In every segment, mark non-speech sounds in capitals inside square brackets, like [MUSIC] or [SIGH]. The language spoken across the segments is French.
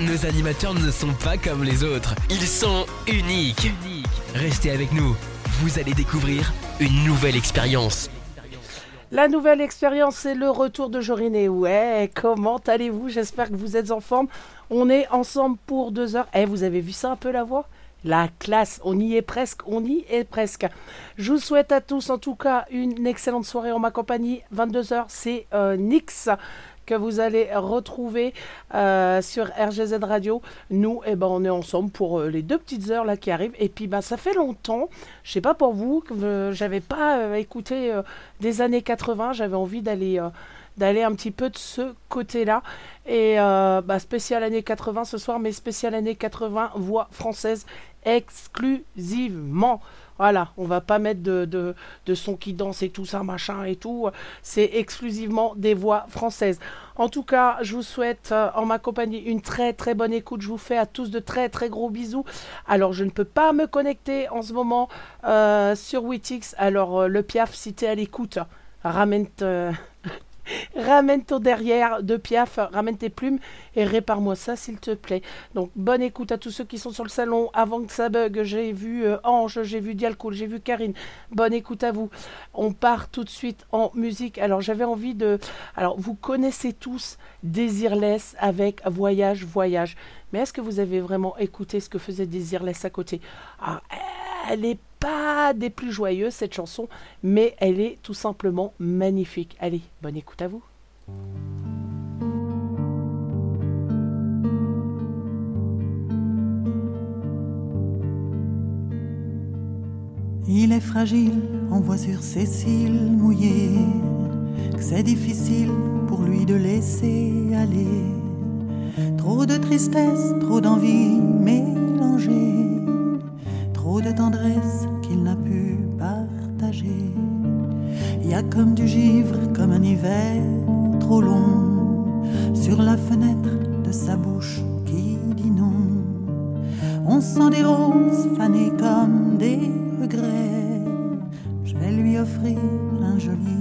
nos animateurs ne sont pas comme les autres. Ils sont uniques. Restez avec nous. Vous allez découvrir une nouvelle expérience. La nouvelle expérience, c'est le retour de Joriné. Ouais, comment allez-vous? J'espère que vous êtes en forme. On est ensemble pour deux heures. Eh, vous avez vu ça un peu la voix? La classe, on y est presque, on y est presque. Je vous souhaite à tous en tout cas une excellente soirée en ma compagnie. 22h, c'est euh, Nix que vous allez retrouver euh, sur RGZ Radio. Nous, eh ben, on est ensemble pour euh, les deux petites heures là qui arrivent. Et puis, bah, ça fait longtemps, je sais pas pour vous, que euh, j'avais pas écouté des années 80. J'avais envie d'aller d'aller un petit peu de ce côté-là. Et bah, spécial années 80 ce soir, mais spécial années 80 voix française exclusivement. Voilà, on va pas mettre de, de, son qui danse et tout ça, machin et tout. C'est exclusivement des voix françaises. En tout cas, je vous souhaite euh, en ma compagnie une très très bonne écoute. Je vous fais à tous de très très gros bisous. Alors, je ne peux pas me connecter en ce moment euh, sur Witix. Alors, euh, le Piaf, si tu es à l'écoute, ramène [LAUGHS] ramène ton derrière de Piaf, ramène tes plumes et répare-moi ça s'il te plaît. Donc bonne écoute à tous ceux qui sont sur le salon avant que ça bug. J'ai vu euh, Ange, j'ai vu Dialcool, j'ai vu Karine. Bonne écoute à vous. On part tout de suite en musique. Alors j'avais envie de... Alors vous connaissez tous Désirless avec Voyage, Voyage. Mais est-ce que vous avez vraiment écouté ce que faisait Désirless à côté? Ah, Elle pas des plus joyeuses cette chanson, mais elle est tout simplement magnifique. Allez, bonne écoute à vous. Il est fragile, on voit sur ses cils mouillés que c'est difficile pour lui de laisser aller. Trop de tristesse, trop d'envie mélangée de tendresse qu'il n'a pu partager. Il y a comme du givre, comme un hiver trop long sur la fenêtre de sa bouche qui dit non. On sent des roses fanées comme des regrets. Je vais lui offrir un joli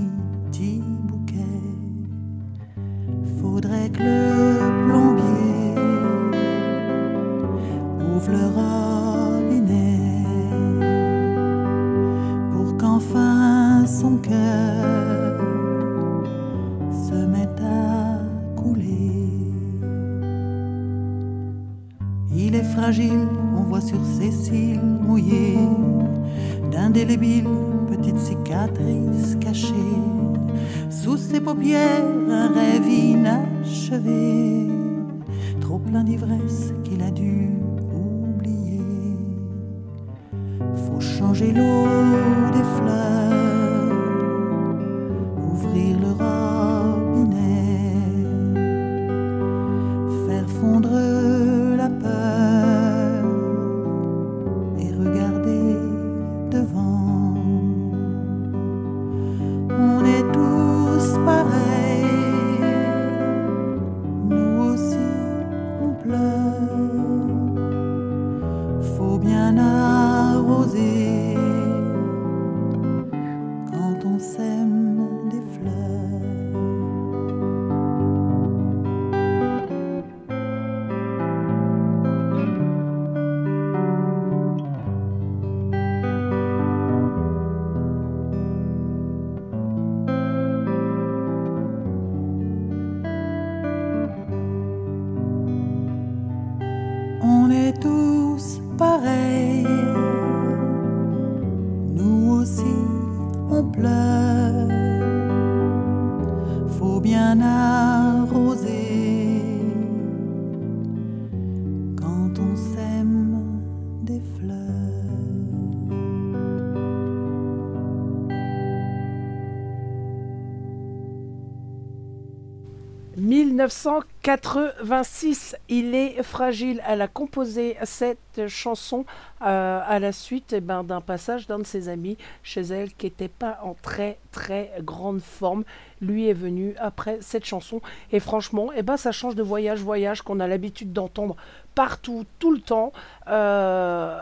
1986, il est fragile. Elle a composé cette chanson euh, à la suite eh ben, d'un passage d'un de ses amis chez elle qui n'était pas en très très grande forme. Lui est venu après cette chanson et franchement, eh ben, ça change de voyage voyage qu'on a l'habitude d'entendre partout, tout le temps. Euh,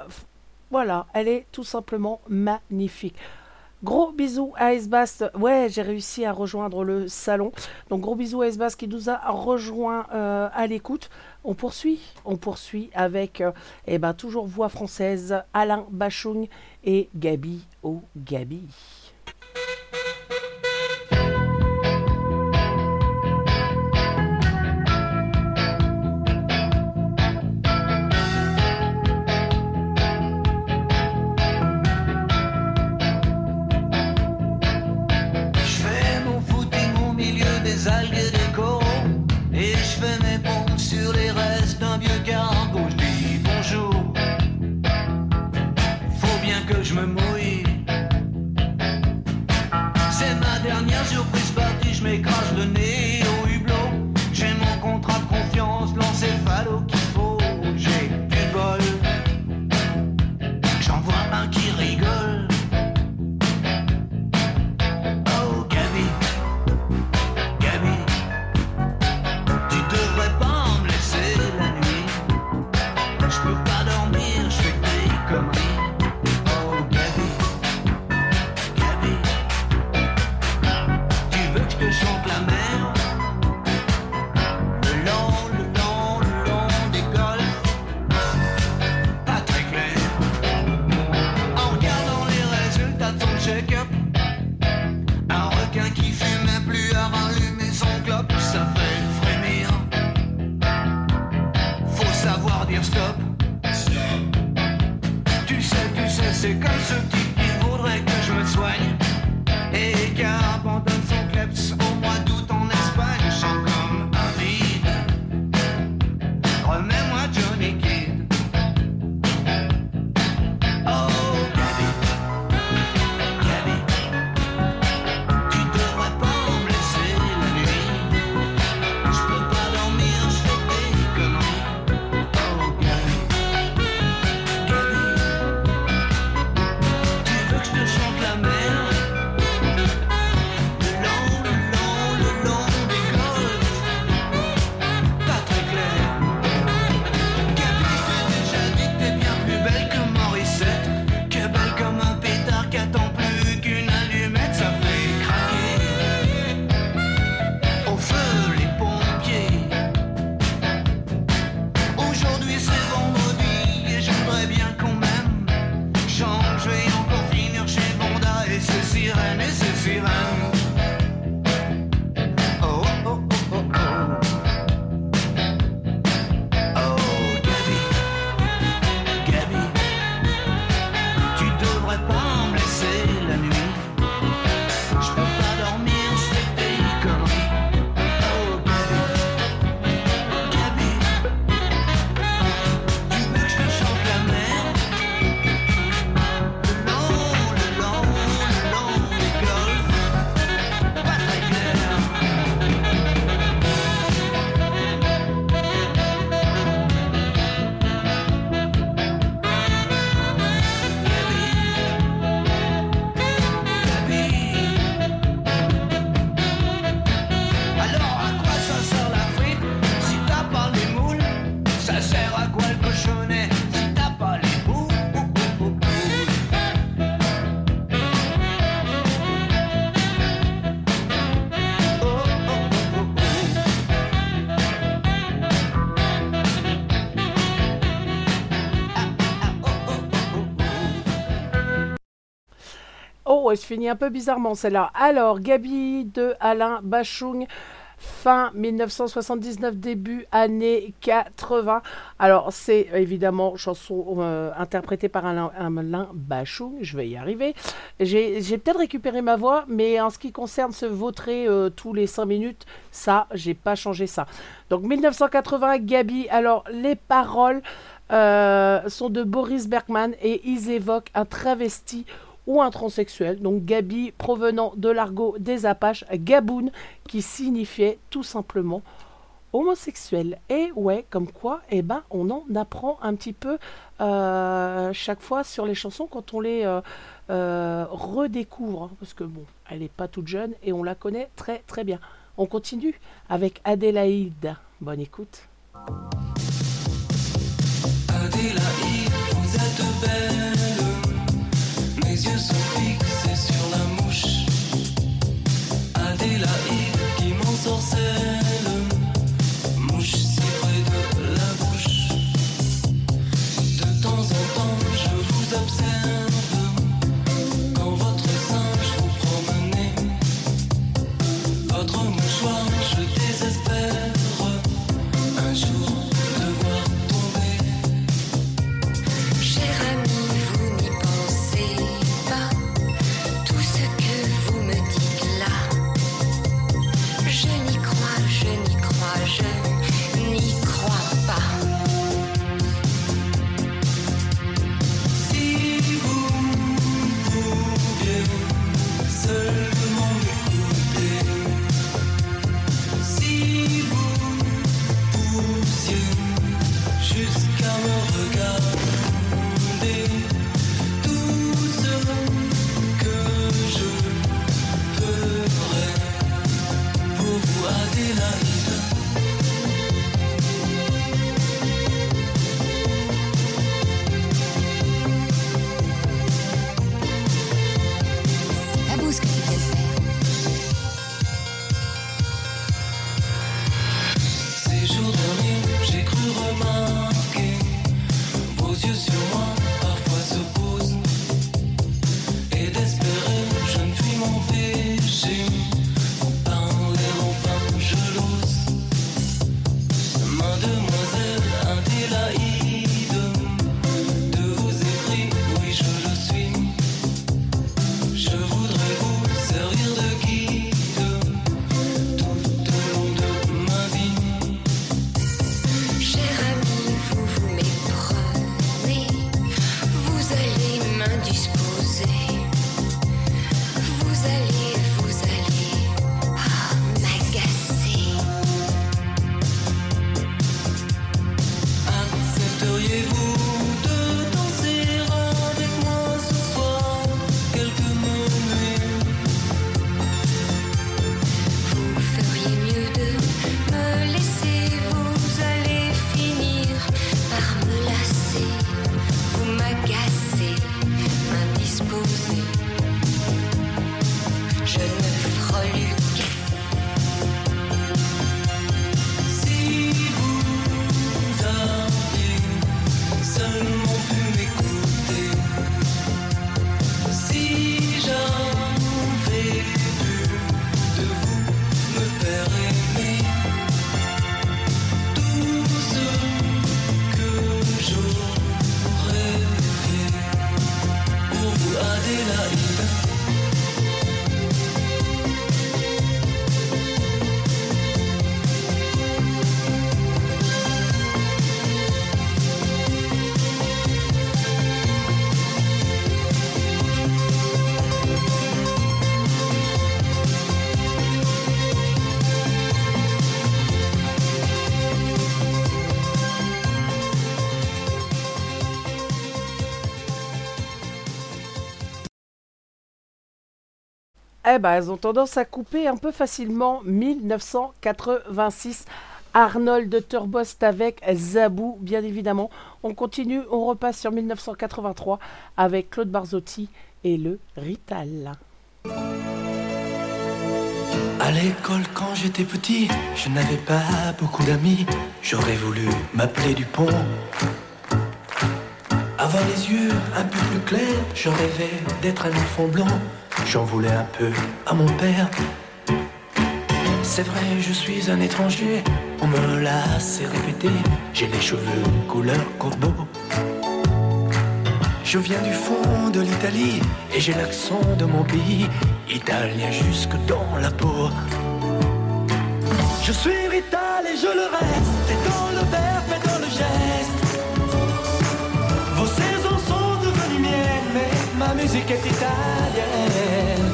voilà, elle est tout simplement magnifique. Gros bisous à Esbast. Ouais, j'ai réussi à rejoindre le salon. Donc gros bisous à Esbast qui nous a rejoint euh, à l'écoute. On poursuit, on poursuit avec euh, eh ben, toujours voix française, Alain Bachung et Gabi au Gabi. Se finit un peu bizarrement celle-là. Alors, Gabi de Alain Bachung fin 1979, début années 80. Alors, c'est évidemment chanson euh, interprétée par Alain, Alain Bachung, je vais y arriver. J'ai peut-être récupéré ma voix, mais en ce qui concerne ce vautrer euh, tous les 5 minutes, ça, j'ai pas changé ça. Donc, 1980, Gabi. Alors, les paroles. Euh, sont de Boris Bergman et ils évoquent un travesti ou un transsexuel. Donc Gabi provenant de l'argot des Apaches, Gaboun, qui signifiait tout simplement homosexuel. Et ouais, comme quoi, eh ben, on en apprend un petit peu euh, chaque fois sur les chansons quand on les euh, euh, redécouvre. Hein, parce que bon, elle n'est pas toute jeune et on la connaît très très bien. On continue avec Adélaïde. Bonne écoute. Vous êtes. Ben, elles ont tendance à couper un peu facilement. 1986. Arnold Turbost avec Zabou, bien évidemment. On continue, on repasse sur 1983 avec Claude Barzotti et le Rital. À l'école, quand j'étais petit, je n'avais pas beaucoup d'amis. J'aurais voulu m'appeler Dupont. Avoir les yeux un peu plus clairs, je rêvais d'être un enfant blanc. j'en voulais un peu à mon père. C'est vrai, je suis un étranger, on me l'a assez répété. J'ai les cheveux couleur corbeau. Je viens du fond de l'Italie et j'ai l'accent de mon pays, italien jusque dans la peau. Je suis rital et je le reste, et dans le verbe et dans le geste. Ma musique est italienne.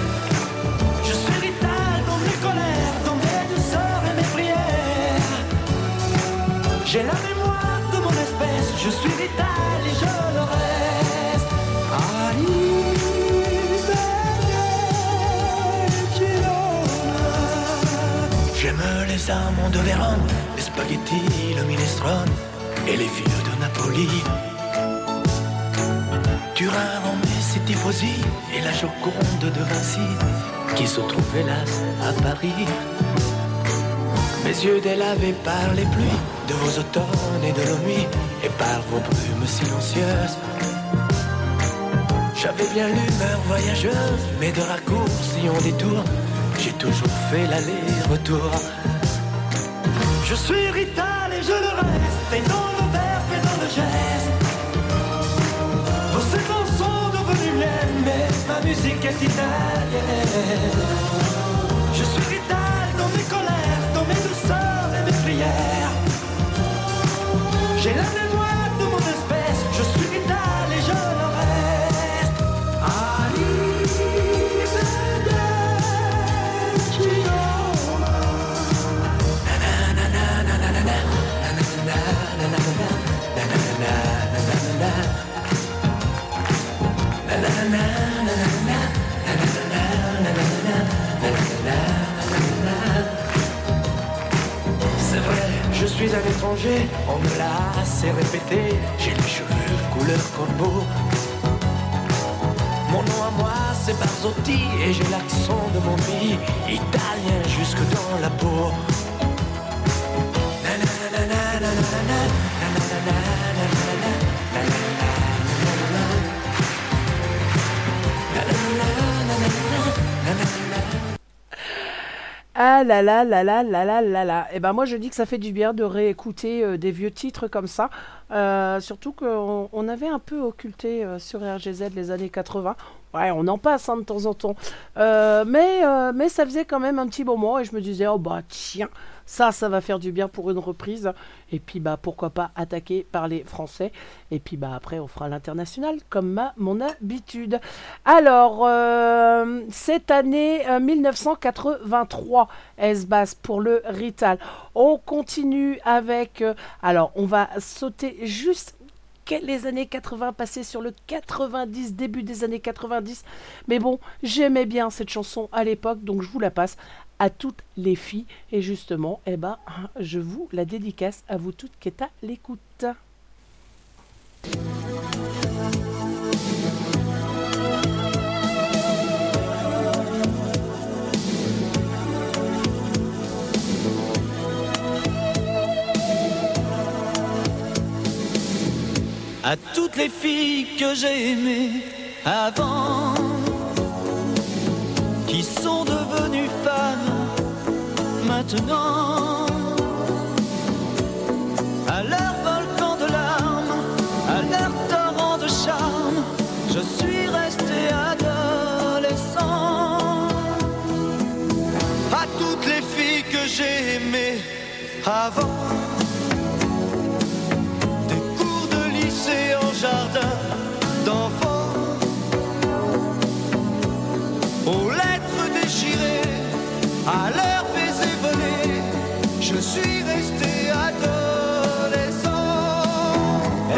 Je suis rital dans mes colères, dans mes douceurs et mes prières. J'ai la mémoire de mon espèce, je suis vital et je le reste. J'aime les amants de Vérone, les spaghettis, le minestrone et les filles de Napoli. Turin, Rome ses tifosi et la Joconde de Vinci qui se trouve hélas à Paris. Mes yeux délavés par les pluies de vos automnes et de nos nuits et par vos brumes silencieuses. J'avais bien l'humeur voyageuse, mais de raccourcis en détour, j'ai toujours fait l'aller-retour. Je suis rital et je le reste, et dans le verbe et dans le geste. Ma musique est italienne. Étranger, on me l'a assez répété. J'ai les cheveux couleur corbeau. Mon nom à moi, c'est Barzotti et j'ai l'accent de mon pays, italien jusque dans la peau. Ah là là là là là là là là. Et ben moi je dis que ça fait du bien de réécouter euh, des vieux titres comme ça. Euh, surtout qu'on on avait un peu occulté euh, sur RGZ les années 80. Ouais, on en passe hein, de temps en temps. Mais, mais ça faisait quand même un petit moment et je me disais, oh bah tiens, ça, ça va faire du bien pour une reprise. Et puis bah pourquoi pas attaquer par les Français. Et puis bah après on fera l'international comme ma, mon habitude. Alors, euh, cette année euh, 1983, S-Bass pour le Rital? On continue avec... euh, alors, on va sauter juste les années 80 passées sur le 90, début des années 90. Mais bon, j'aimais bien cette chanson à l'époque, donc je vous la passe à toutes les filles. Et justement, eh ben, je vous la dédicace à vous toutes qui êtes à l'écoute. à toutes les filles que j'ai aimées avant, qui sont femmes maintenant, à leur volcan de larmes, à leur torrent de charme, je suis resté adolescent. À toutes les filles que j'ai aimées avant suis resté adolescent.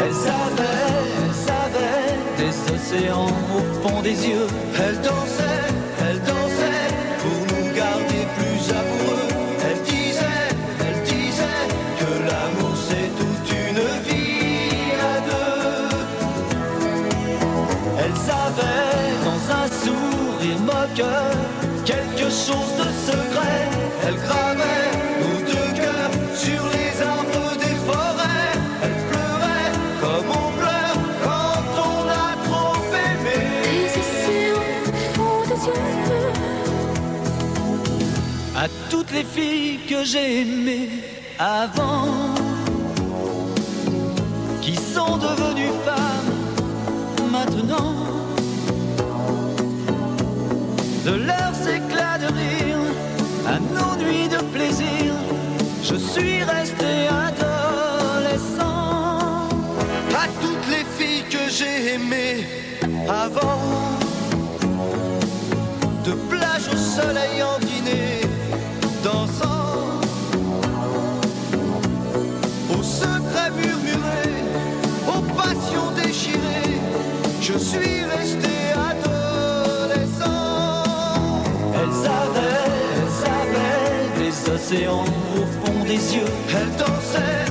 Elles avaient, elles avaient des océans au fond des yeux, elles dansaient, elles dansaient pour nous garder plus amoureux. Elles disaient, elles disaient que l'amour c'est toute une vie à deux. Elles avaient dans un sourire moqueur quelque chose de les filles que j'ai aimées avant, qui sont devenues femmes maintenant, de leurs éclats de rire à nos nuits de plaisir, je suis resté adolescent. À toutes les filles que j'ai aimées avant, de plage au soleil en dîner, je suis resté adolescent. Elles avaient, elles avaient des océans au fond des yeux, elles dansaient,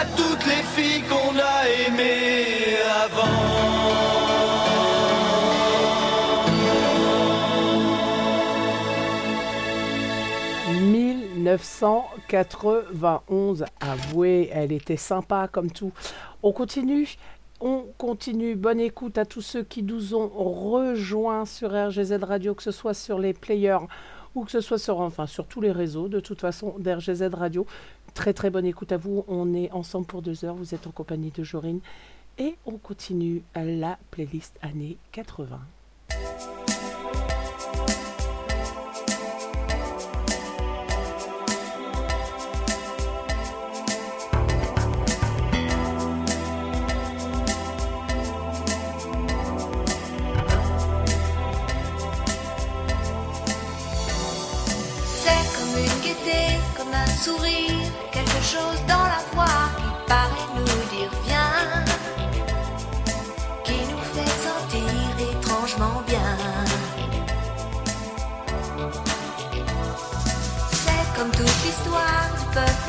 À toutes les filles qu'on a aimées avant. 1991, avouez, elle était sympa comme tout. On continue on continue. Bonne écoute à tous ceux qui nous ont rejoints sur RGZ Radio, que ce soit sur les players ou que ce soit sur, enfin, sur tous les réseaux, de toute façon, d'RGZ Radio. Très très bonne écoute à vous. On est ensemble pour deux heures. Vous êtes en compagnie de Jorine. Et on continue la playlist années 80. C'est comme une gaieté, comme un sourire, chose dans la voix qui paraît nous dire viens, qui nous fait sentir étrangement bien. C'est comme toute l'histoire du peuple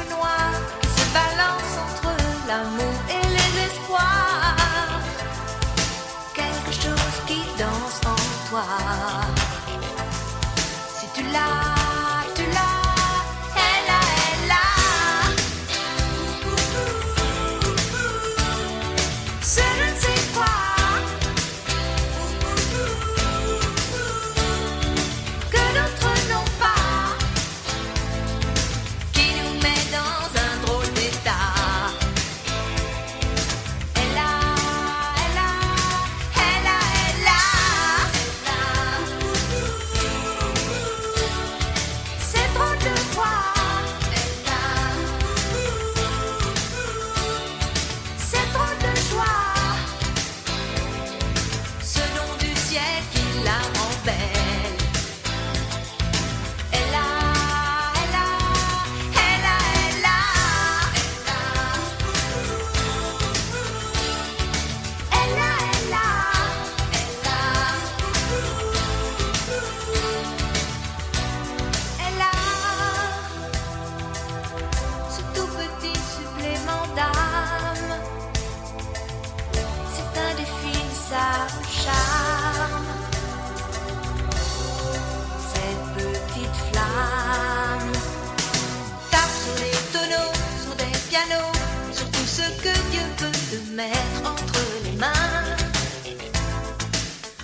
entre les mains.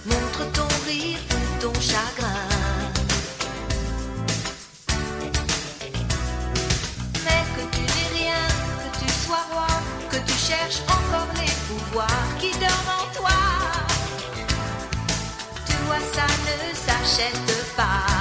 Montre ton rire ou ton chagrin. Mais que tu n'aies rien, que tu sois roi, que tu cherches encore les pouvoirs qui dorment en toi. Tu vois, ça ne s'achète pas.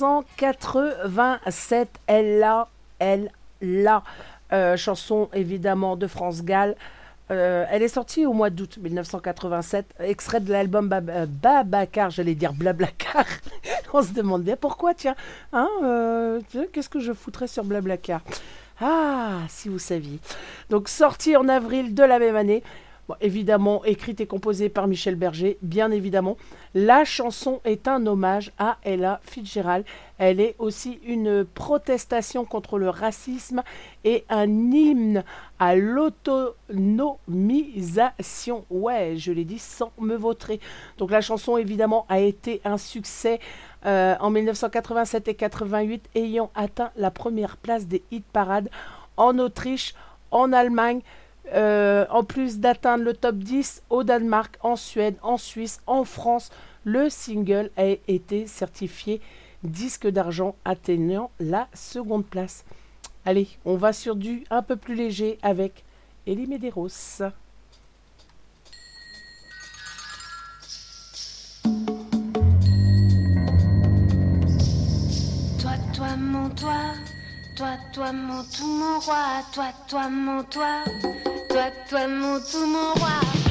1987, elle l'a, elle l'a. Euh, chanson évidemment de France Gall. Euh, elle est sortie au mois d'août 1987, extrait de l'album euh, Babacar, j'allais dire Blablacar. [LAUGHS] On se demande bien pourquoi, tiens. Hein, euh, Qu'est-ce que je foutrais sur Blablacar? Ah, si vous saviez. Donc sortie en avril de la même année. Évidemment, écrite et composée par Michel Berger, bien évidemment. La chanson est un hommage à Ella Fitzgerald. Elle est aussi une protestation contre le racisme et un hymne à l'autonomisation. Ouais, je l'ai dit sans me vautrer. Donc la chanson, évidemment, a été un succès euh, en 1987 et 88, ayant atteint la première place des hit parades en Autriche, en Allemagne, euh, en plus d'atteindre le top 10 au Danemark, en Suède, en Suisse, en France, le single a été certifié disque d'argent atteignant la seconde place. Allez, on va sur du un peu plus léger avec Elie Medeiros. Toi, toi, mon toi, toi, toi, mon tout, mon roi, toi, toi, mon toi, toi, toi, mon tout, mon roi.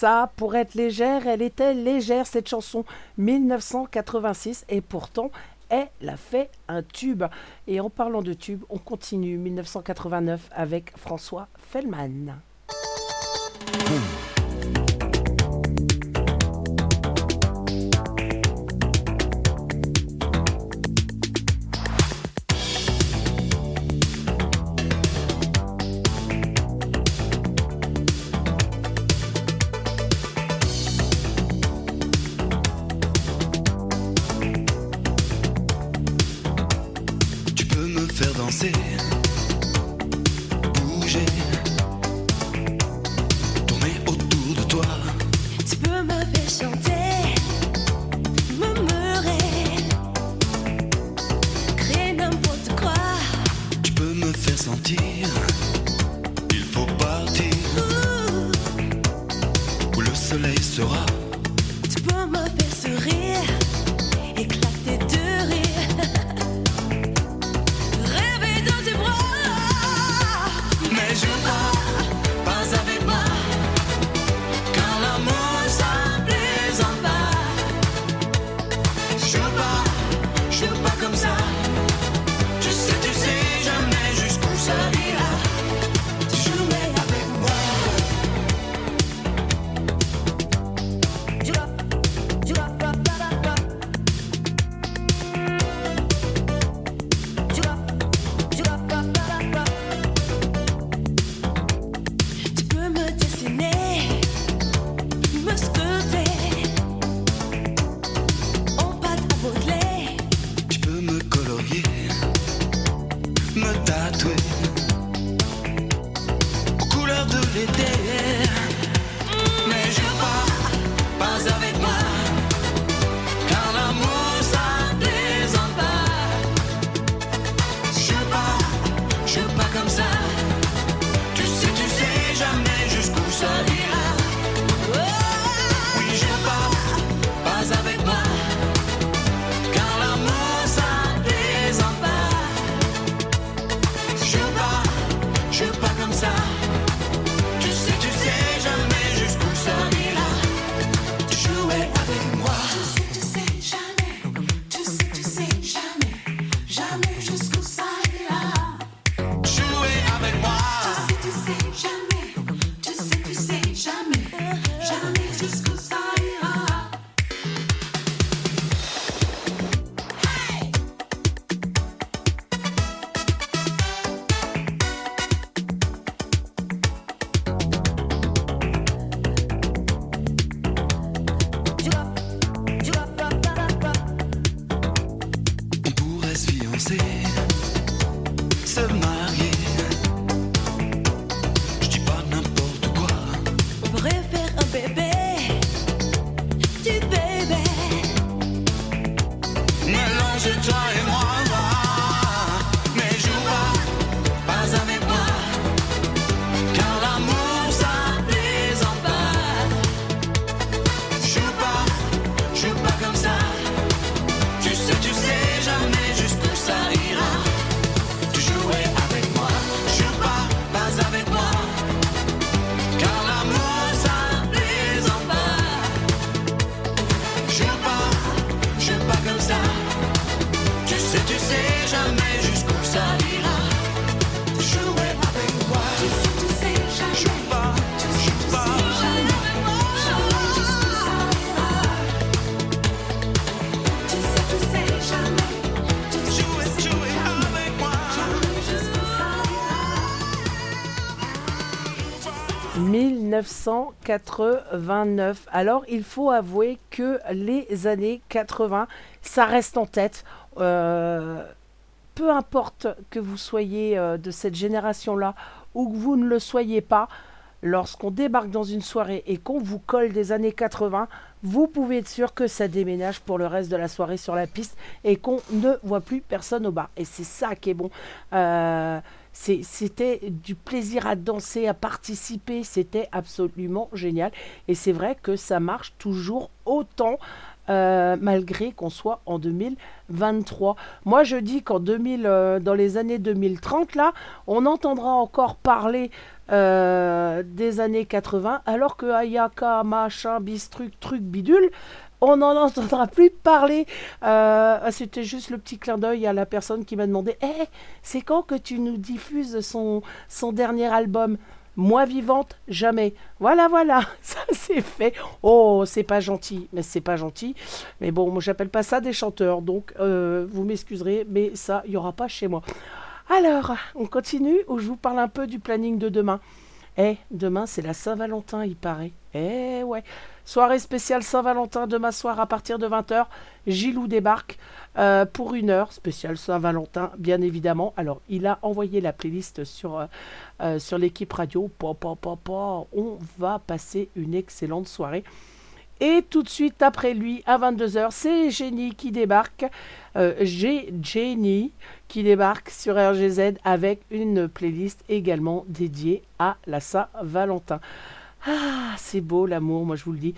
Ça, pour être légère, elle était légère cette chanson 1986 et pourtant elle a fait un tube. Et en parlant de tube, on continue 1989 avec François Fellman. 1989. Alors, il faut avouer que les années 80, ça reste en tête. Euh, peu importe que vous soyez euh, de cette génération-là ou que vous ne le soyez pas, lorsqu'on débarque dans une soirée et qu'on vous colle des années 80, vous pouvez être sûr que ça déménage pour le reste de la soirée sur la piste et qu'on ne voit plus personne au bar. Et c'est ça qui est bon. Euh, c'était du plaisir à danser, à participer, c'était absolument génial. Et c'est vrai que ça marche toujours autant. euh, malgré qu'on soit en 2023. Moi, je dis qu'en 2000, euh, dans les années 2030, là, on entendra encore parler euh, des années 80, alors que Ayaka, machin, bis, truc, truc, bidule, on n'en entendra plus parler. Euh, C'était juste le petit clin d'œil à la personne qui m'a demandé Eh, c'est quand que tu nous diffuses son, son dernier album? Moi vivante, jamais. Voilà, voilà, [LAUGHS] ça c'est fait. Oh, c'est pas gentil, mais c'est pas gentil. Mais bon, moi j'appelle pas ça des chanteurs, donc euh, vous m'excuserez, mais ça, il y aura pas chez moi. Alors, on continue ou je vous parle un peu du planning de demain? Eh, demain c'est la Saint-Valentin, il paraît. Eh ouais. Soirée spéciale Saint-Valentin demain soir à partir de 20h. Gilou débarque euh, pour une heure, spéciale Saint-Valentin, bien évidemment. Alors, il a envoyé la playlist sur, euh, euh, l'équipe radio. Pa, pa, pa. On va passer une excellente soirée. Et tout de suite après lui, à 22h, c'est Jenny qui débarque. Euh, J'ai Jenny qui débarque sur RGZ avec une playlist également dédiée à la Saint-Valentin. Ah, c'est beau l'amour, moi je vous le dis.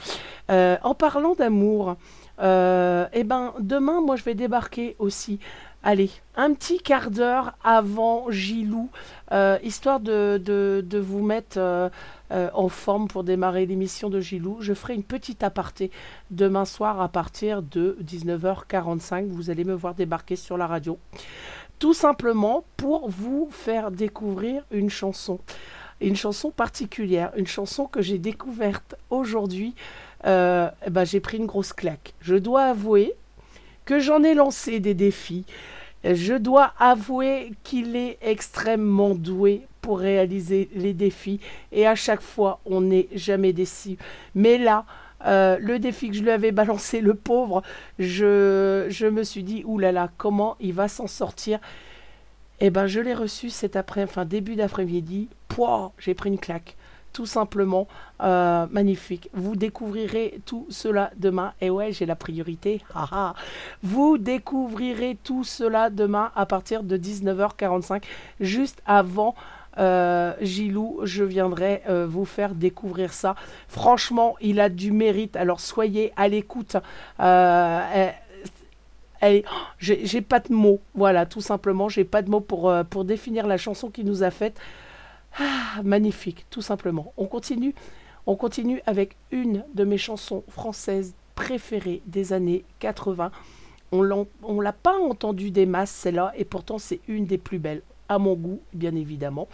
Euh, en parlant d'amour, euh, eh ben demain, moi je vais débarquer aussi. Allez, un petit quart d'heure avant Gilou, euh, histoire de, de, vous mettre en forme pour démarrer l'émission de Gilou. Je ferai une petite aparté demain soir à partir de 19h45. Vous allez me voir débarquer sur la radio. Tout simplement pour vous faire découvrir une chanson. Une chanson particulière, une chanson que j'ai découverte aujourd'hui. Euh, eh ben, j'ai pris une grosse claque. Je dois avouer que j'en ai lancé des défis. Je dois avouer qu'il est extrêmement doué pour réaliser les défis et à chaque fois on n'est jamais déçu. Mais là, euh, le défi que je lui avais balancé, le pauvre, je, je me suis dit, oulala, comment il va s'en sortir? Eh ben, je l'ai reçu cet après, enfin début d'après-midi. Pouah, j'ai pris une claque. Tout simplement, euh, magnifique. Vous découvrirez tout cela demain. Et ouais, j'ai la priorité. Vous découvrirez tout cela demain à partir de 19h45, juste avant euh, Gilou, je viendrai euh, vous faire découvrir ça. Franchement, il a du mérite. Alors soyez à l'écoute. Elle- oh, j'ai pas de mots. Voilà, tout simplement, j'ai pas de mots pour, euh, définir la chanson qu'il nous a faite. Ah, magnifique, tout simplement. On continue. On continue avec une de mes chansons françaises préférées des années 80. On on l'a pas entendue des masses, celle-là, et pourtant c'est une des plus belles, à mon goût, bien évidemment.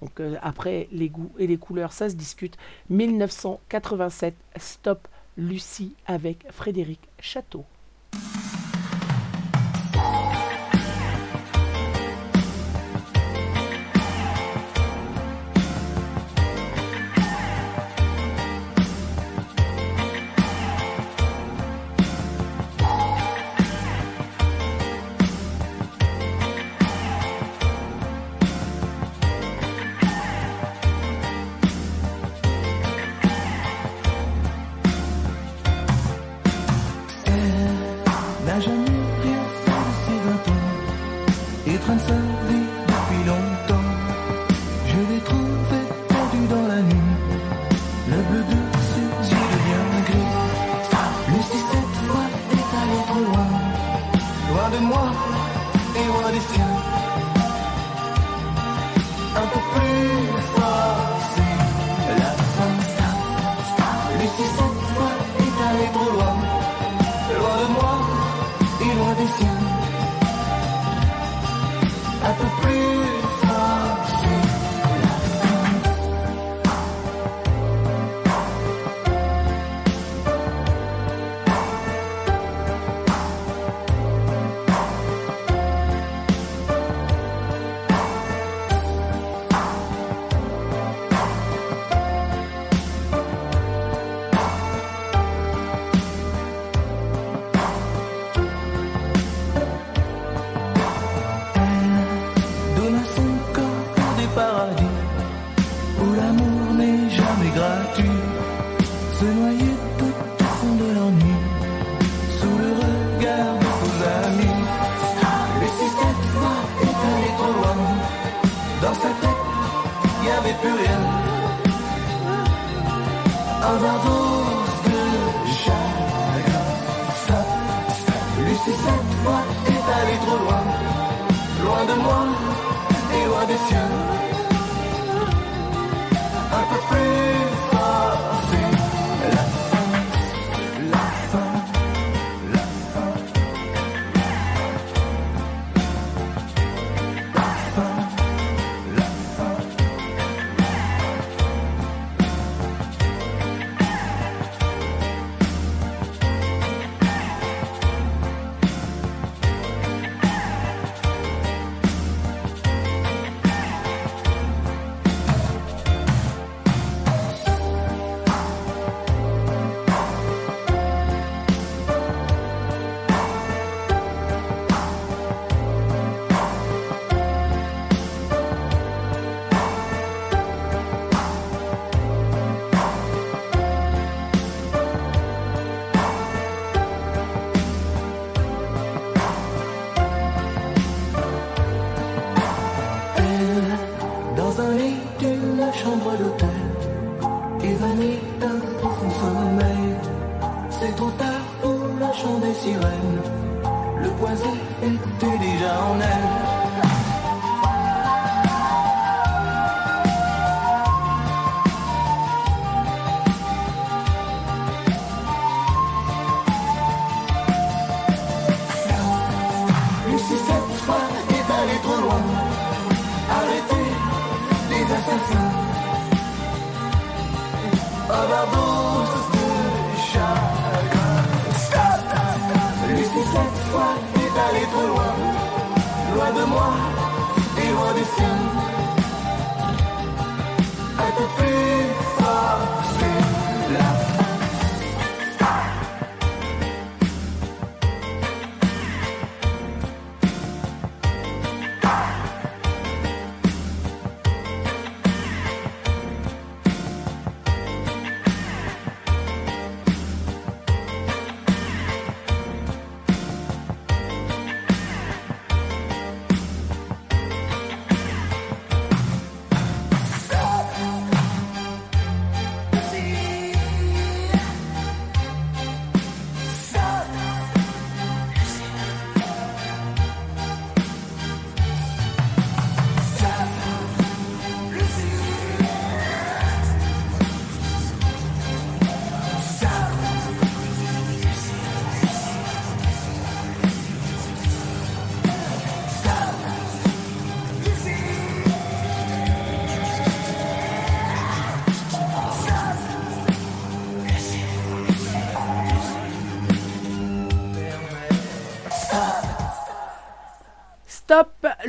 Donc euh, après, les goûts et les couleurs, ça se discute. 1987, Stop Lucie avec Frédéric Château.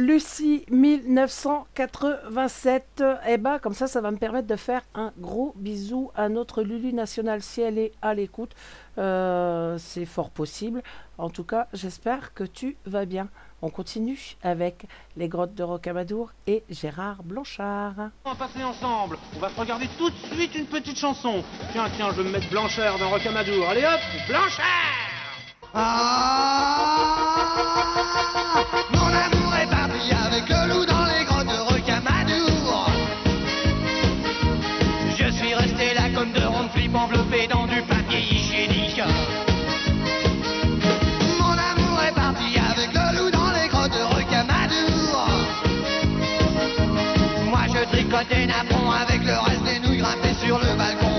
Lucie 1987. Eh ben, comme ça, ça va me permettre de faire un gros bisou à notre Lulu National si elle est à l'écoute. Euh, c'est fort possible. En tout cas, j'espère que tu vas bien. On continue avec les grottes de Rocamadour et Gérard Blanchard. On va passer ensemble. On va se regarder tout de suite une petite chanson. Tiens, tiens, je vais me mettre Blanchard dans Rocamadour. Allez hop, Blanchard Mon amour est parti avec le loup dans les grottes de Rocamadour. Je suis resté là comme de rondes flip enveloppé dans du papier hygiénique. Mon amour est parti avec le loup dans les grottes de Rocamadour. Moi je tricotais napron avec le reste des nouilles grimpées sur le balcon.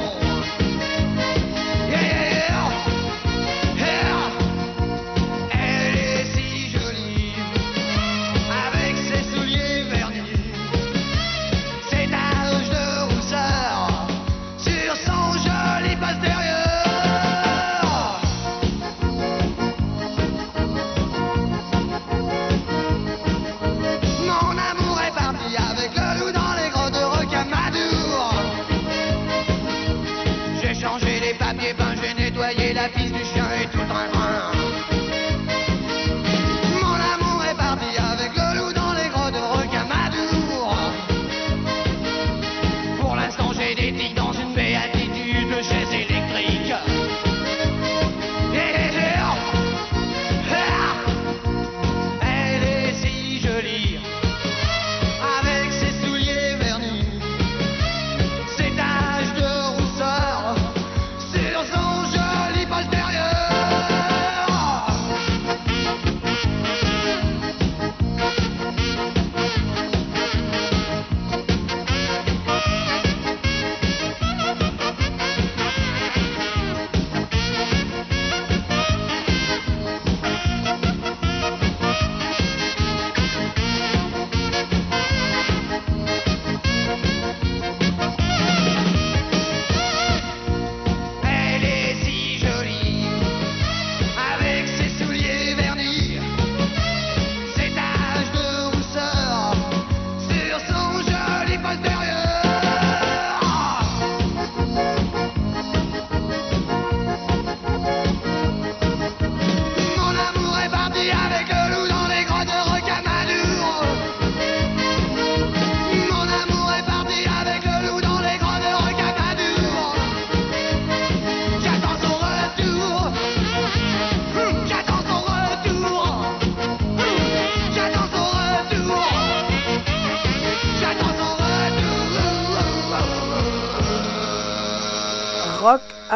La piste du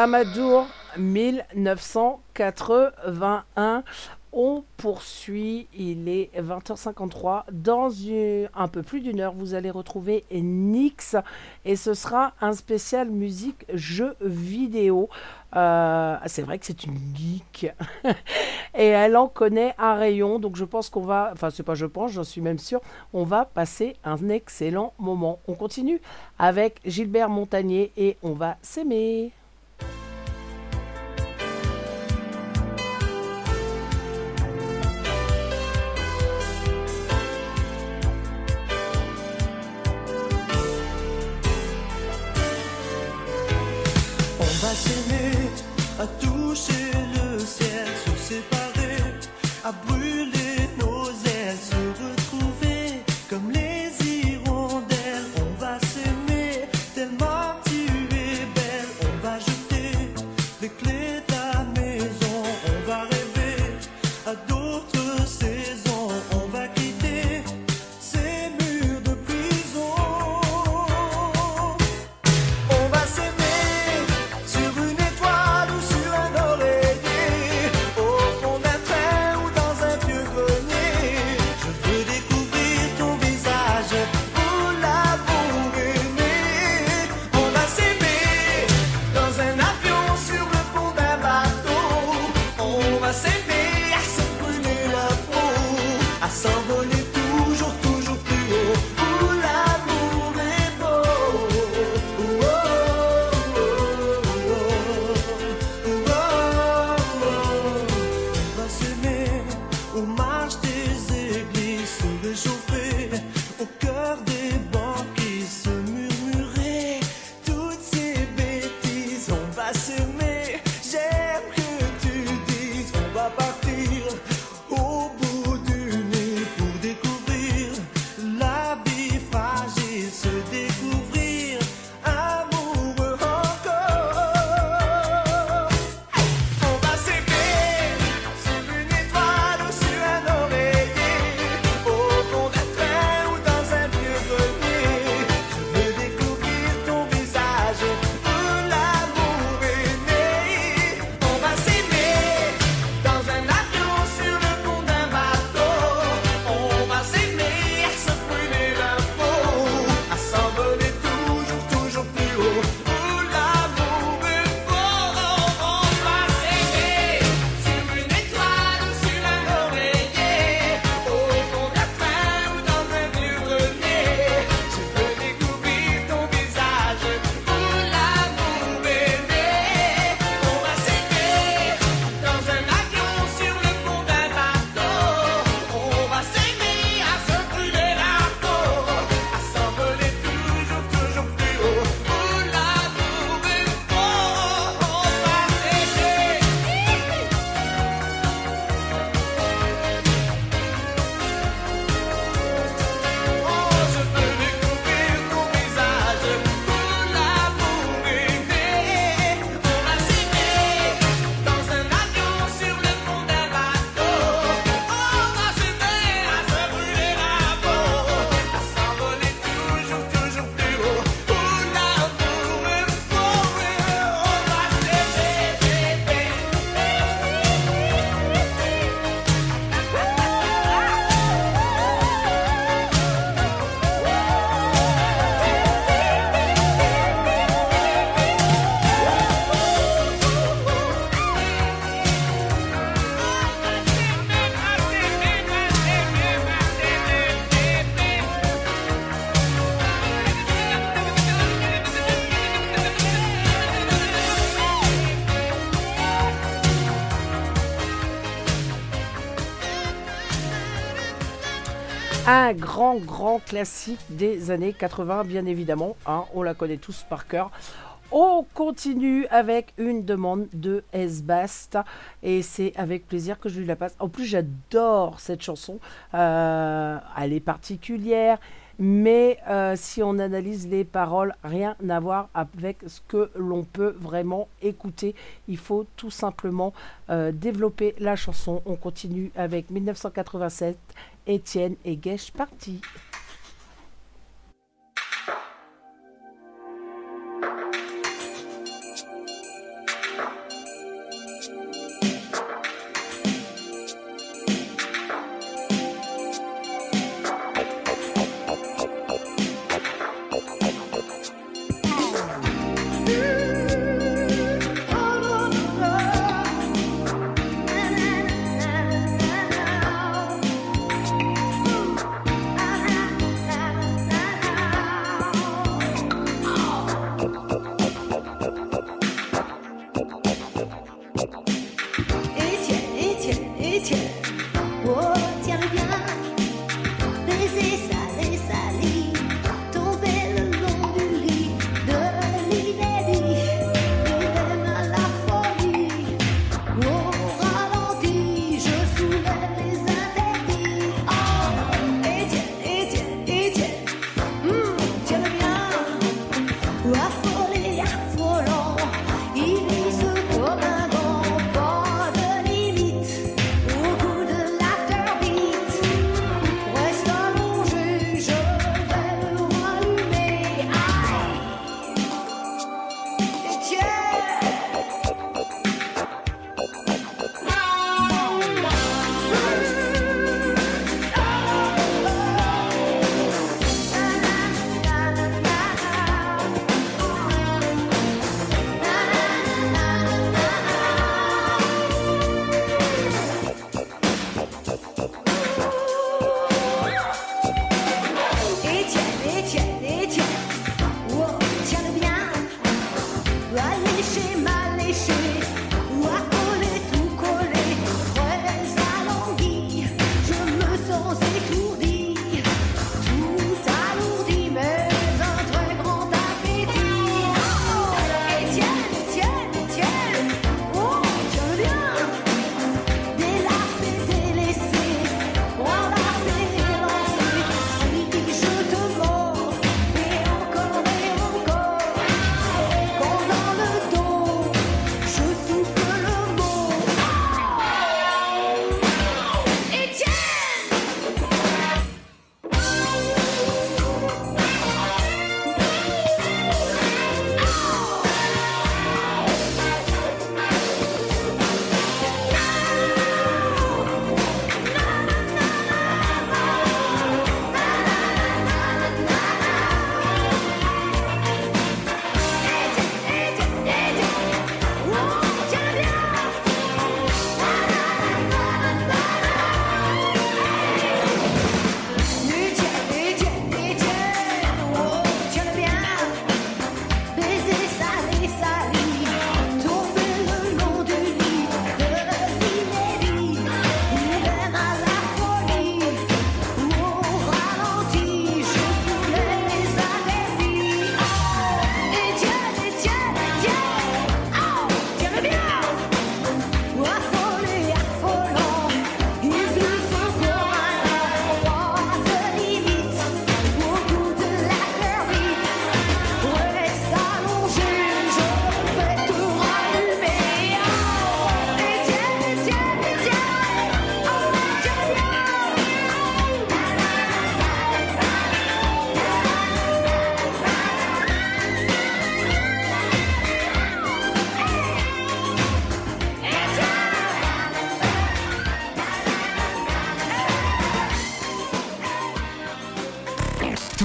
Amadour 1981. On poursuit, il est 20h53. Dans un peu plus d'une heure, vous allez retrouver Nix et ce sera un spécial musique jeux vidéo. Euh, c'est vrai que c'est une geek [LAUGHS] et elle en connaît un rayon, donc je pense qu'on va, enfin c'est pas je pense, j'en suis même sûr, on va passer un excellent moment. On continue avec Gilbert Montagnier et on va s'aimer. S'aimer, à toucher le ciel, se séparer, à brûler Grand, grand classique des années 80, bien évidemment. hein, on la connaît tous par cœur. On continue avec une demande de S-Bast et c'est avec plaisir que je lui la passe. En plus, j'adore cette chanson. Euh, elle est particulière, mais euh, si on analyse les paroles, rien à voir avec ce que l'on peut vraiment écouter. Il faut tout simplement euh, développer la chanson. On continue avec 1987, Étienne et Guèche parti.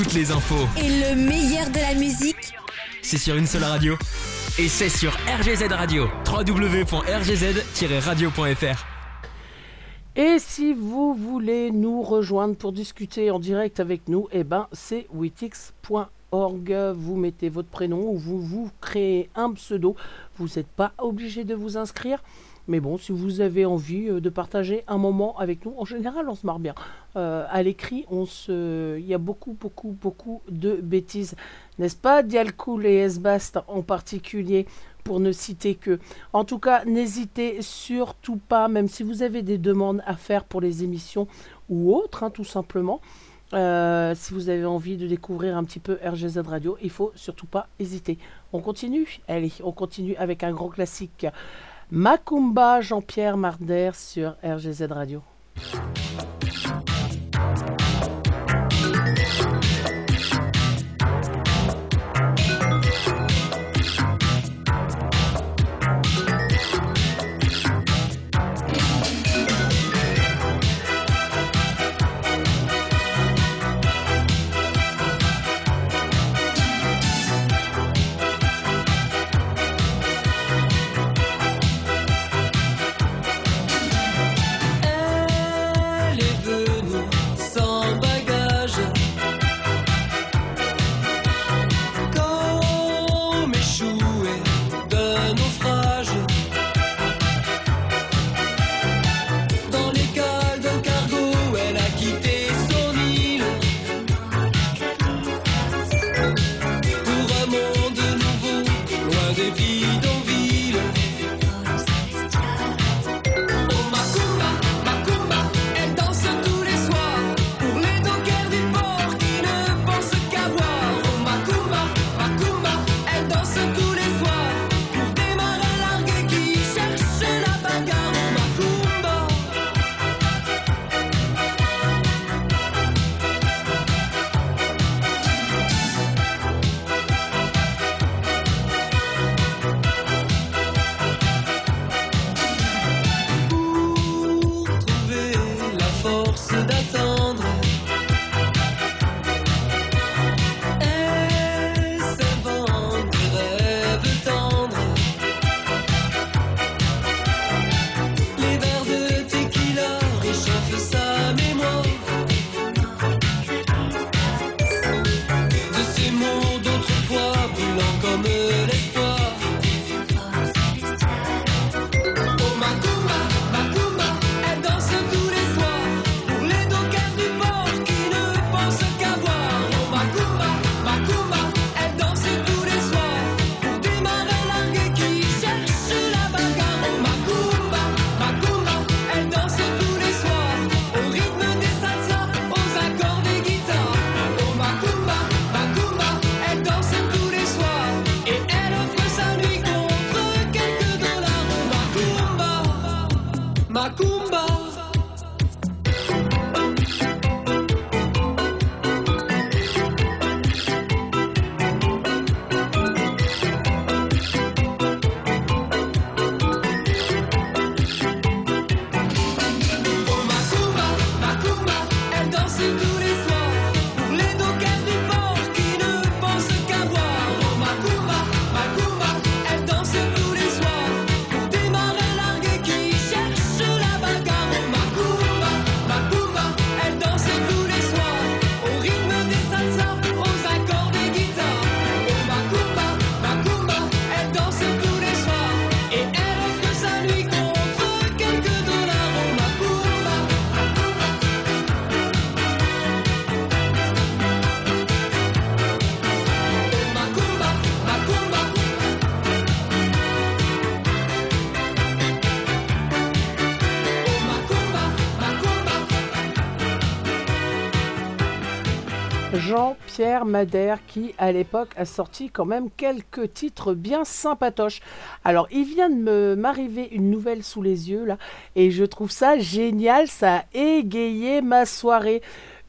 Toutes les infos, Et le meilleur de la musique, c'est sur une seule radio. Et c'est sur RGZ Radio. www.rgz-radio.fr. Et si vous voulez nous rejoindre pour discuter en direct avec nous, eh ben c'est witix.org. Vous mettez votre prénom ou vous vous créez un pseudo. Vous n'êtes pas obligé de vous inscrire. Mais bon, si vous avez envie euh, de partager un moment avec nous, en général, on se marre bien. Euh, à l'écrit, on se, il y a beaucoup, beaucoup, beaucoup de bêtises, n'est-ce pas, Dialcool et Esbast en particulier, pour ne citer que. En tout cas, n'hésitez surtout pas, même si vous avez des demandes à faire pour les émissions ou autres, hein, tout simplement. euh, si vous avez envie de découvrir un petit peu RGZ Radio, il faut surtout pas hésiter. On continue? Allez, on continue avec un grand classique. Macumba Jean-Pierre Marder sur RGZ Radio. Qui à l'époque a sorti quand même quelques titres bien sympatoches. Alors il vient de m'arriver une nouvelle sous les yeux là et je trouve ça génial, ça a égayé ma soirée.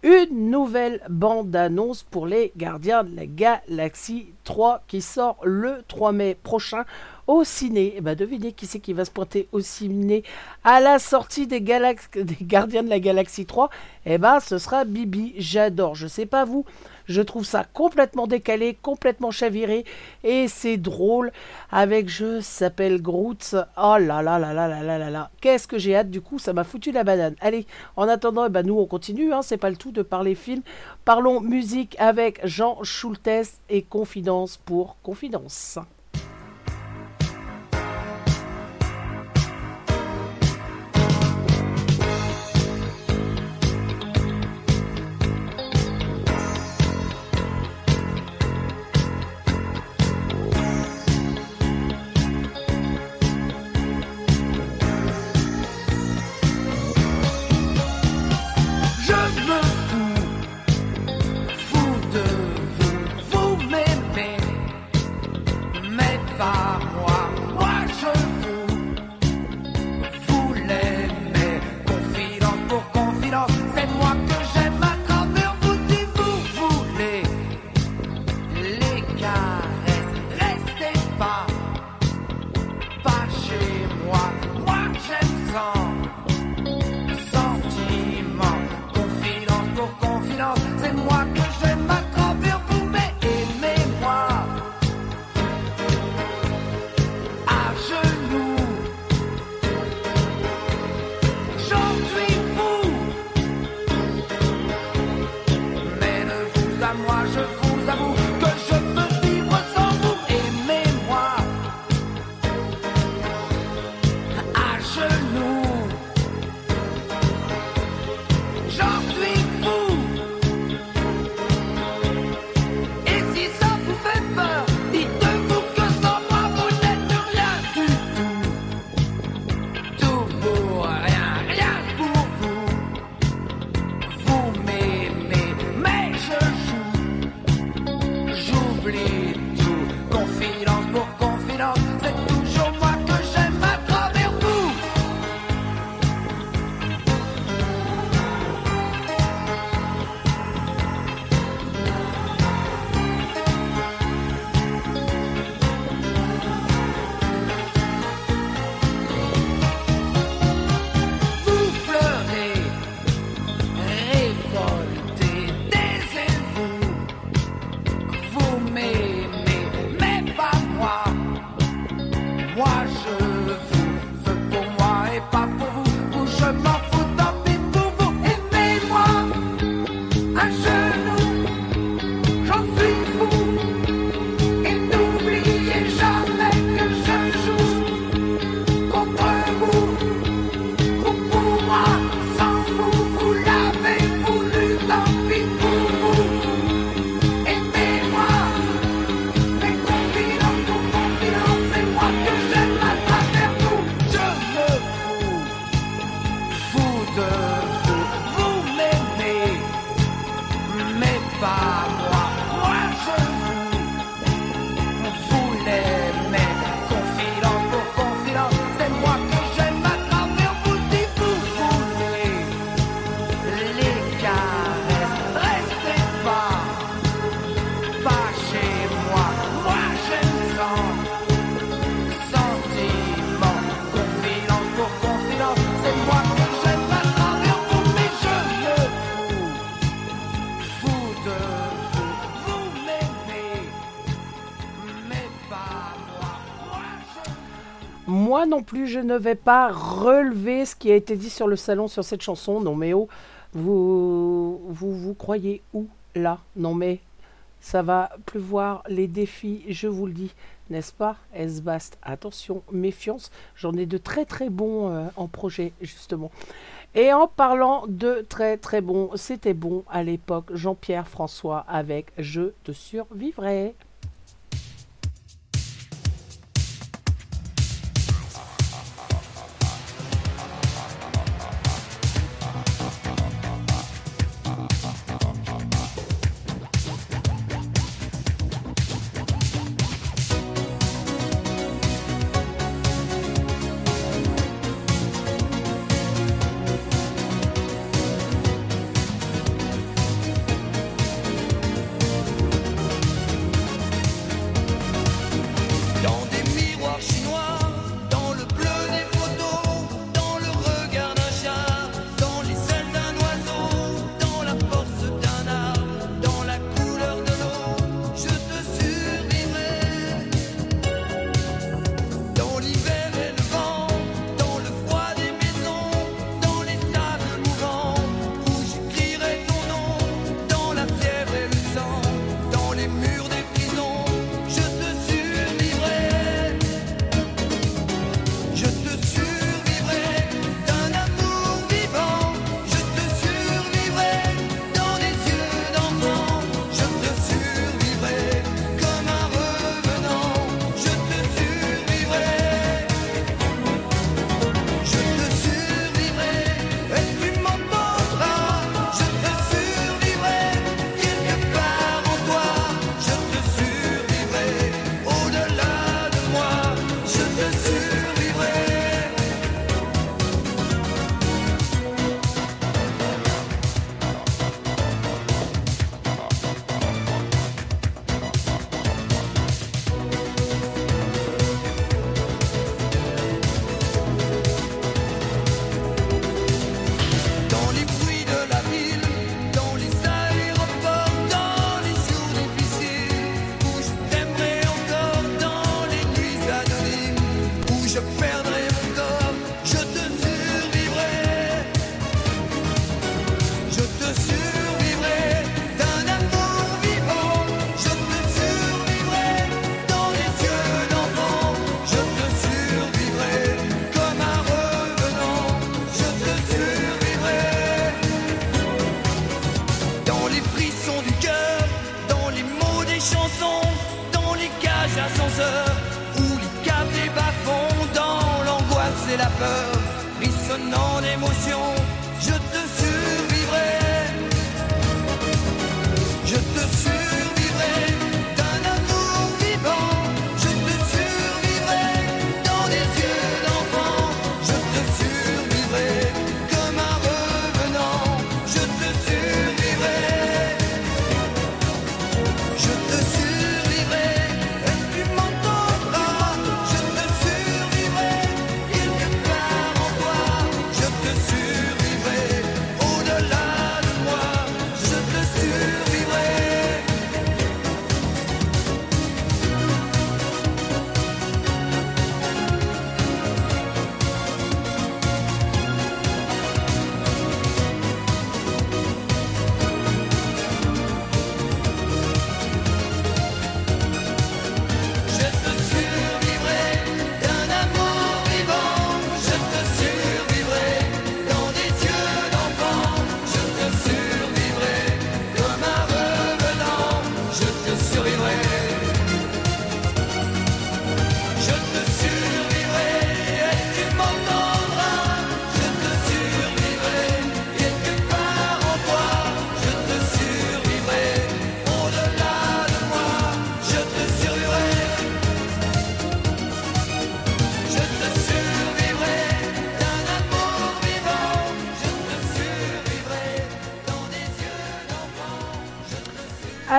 Une nouvelle bande-annonce pour les Gardiens de la Galaxie 3 qui sort le 3 mai prochain au ciné. Et ben devinez qui c'est qui va se pointer au ciné à la sortie des, des Gardiens de la Galaxie 3 Eh ben ce sera Bibi. J'adore. Je sais pas vous. Je trouve ça complètement décalé, complètement chaviré et c'est drôle avec je s'appelle Groot. Oh là là là là là là là là. Qu'est-ce que j'ai hâte du coup, ça m'a foutu la banane. Allez, en attendant, eh ben, nous on continue, hein, c'est pas le tout de parler film. Parlons musique avec Jean Schultes et Confidence pour Confidence. Non plus, je ne vais pas relever ce qui a été dit sur le salon sur cette chanson. Non mais oh, vous vous, croyez où là? Non mais ça va pleuvoir les défis, je vous le dis, n'est-ce pas? Esbast, attention, méfiance, j'en ai de très très bons euh, en projet justement. Et en parlant de très très bons, c'était bon à l'époque, Jean-Pierre François avec Je te survivrai.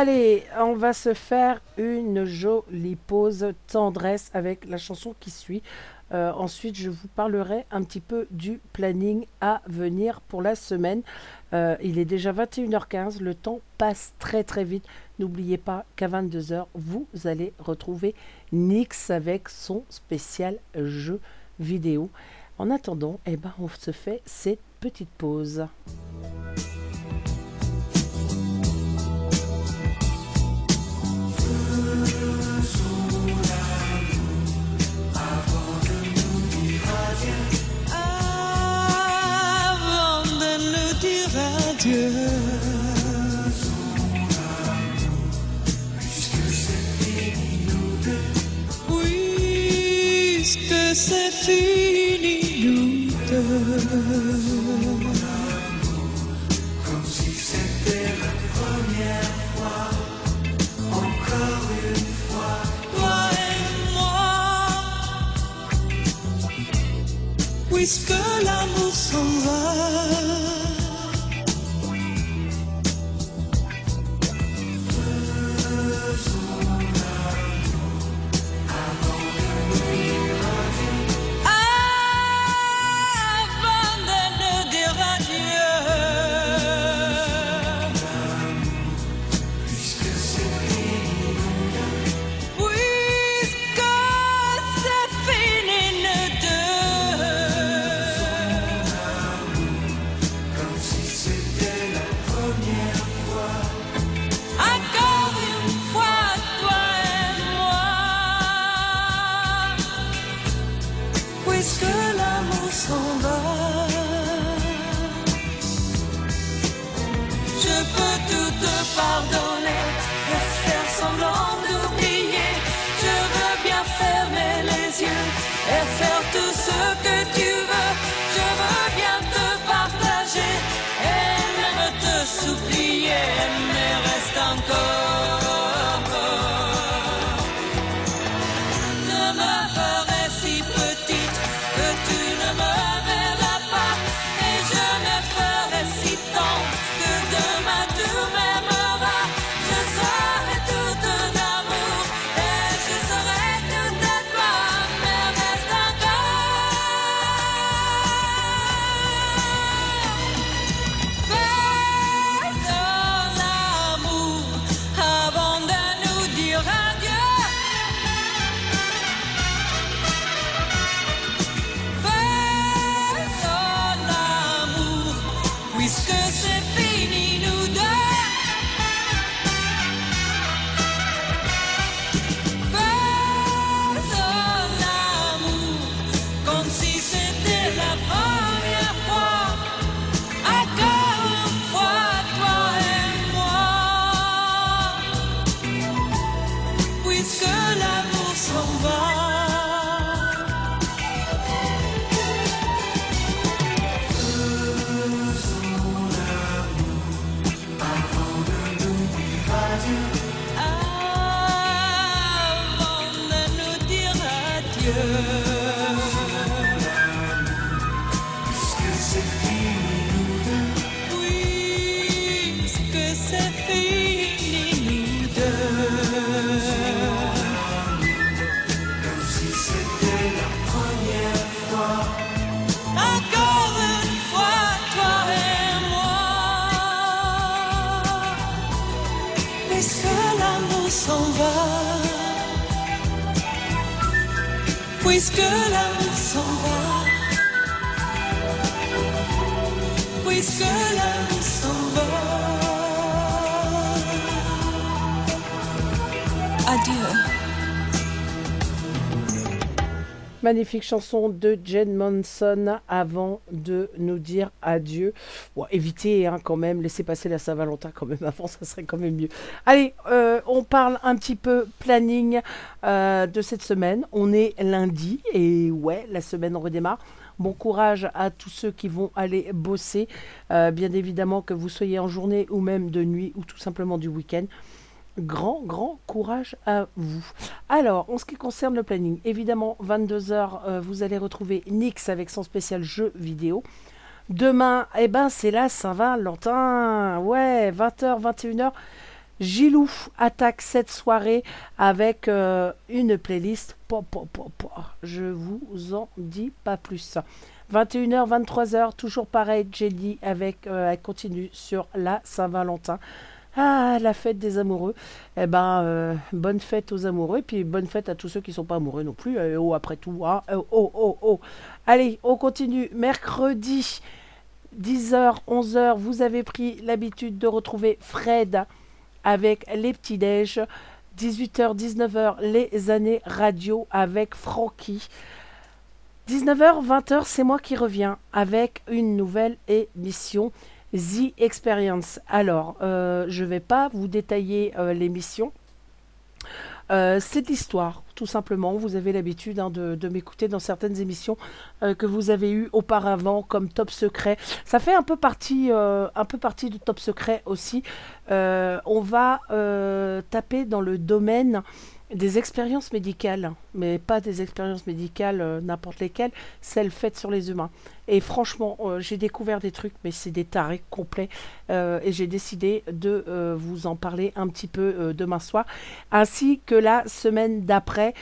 Allez, on va se faire une jolie pause tendresse avec la chanson qui suit. Euh, ensuite, je vous parlerai un petit peu du planning à venir pour la semaine. Euh, il est déjà 21h15, le temps passe très très vite. N'oubliez pas qu'à 22h, vous allez retrouver Nix avec son spécial jeu vidéo. En attendant, eh ben, on se fait cette petite pause. Puisque c'est fini nous deux. Comme si c'était la première fois, encore une fois, toi et moi. Puisque l'amour s'en va. puisque l'amour s'en va? Je peux tout te pardonner. Magnifique chanson de Jen Manson avant de nous dire adieu. Bon, évitez hein, quand même, laissez passer la Saint-Valentin quand même avant, [LAUGHS] ça serait quand même mieux. Allez, euh, on parle un petit peu planning euh, de cette semaine. On est lundi et ouais, la semaine redémarre. Bon courage à tous ceux qui vont aller bosser. Euh, bien évidemment que vous soyez en journée ou même de nuit ou tout simplement du week-end. Grand, grand courage à vous. Alors, en ce qui concerne le planning, évidemment, 22h, vous allez retrouver Nix avec son spécial jeu vidéo. Demain, eh ben, c'est la Saint-Valentin. Ouais, 20h, 21h. Gilou attaque cette soirée avec euh, une playlist. Je vous en dis pas plus. 21h, 23h, toujours pareil, Jelly avec, euh, elle continue sur la Saint-Valentin. Ah, la fête des amoureux. Eh ben, euh, bonne fête aux amoureux, et puis bonne fête à tous ceux qui sont pas amoureux non plus. Euh, oh, après tout, hein. Euh, oh, oh, oh. Allez, on continue. Mercredi, 10h, 11h, vous avez pris l'habitude de retrouver Fred avec les petits déj. 18h, 19h, les années radio avec Francky. 19h, 20h, c'est moi qui reviens avec une nouvelle émission. The Experience. Alors, euh, je ne vais pas vous détailler euh, l'émission. Euh, c'est l'histoire, tout simplement. Vous avez l'habitude hein, de, m'écouter dans certaines émissions euh, que vous avez eues auparavant, comme Top Secret. Ça fait un peu partie, un peu partie de Top Secret aussi. On va taper dans le domaine des expériences médicales, mais pas des expériences médicales euh, n'importe lesquelles, celles faites sur les humains. Et franchement, euh, j'ai découvert des trucs, mais c'est des tarés complets. euh, et j'ai décidé de vous en parler un petit peu demain soir, ainsi que la semaine d'après.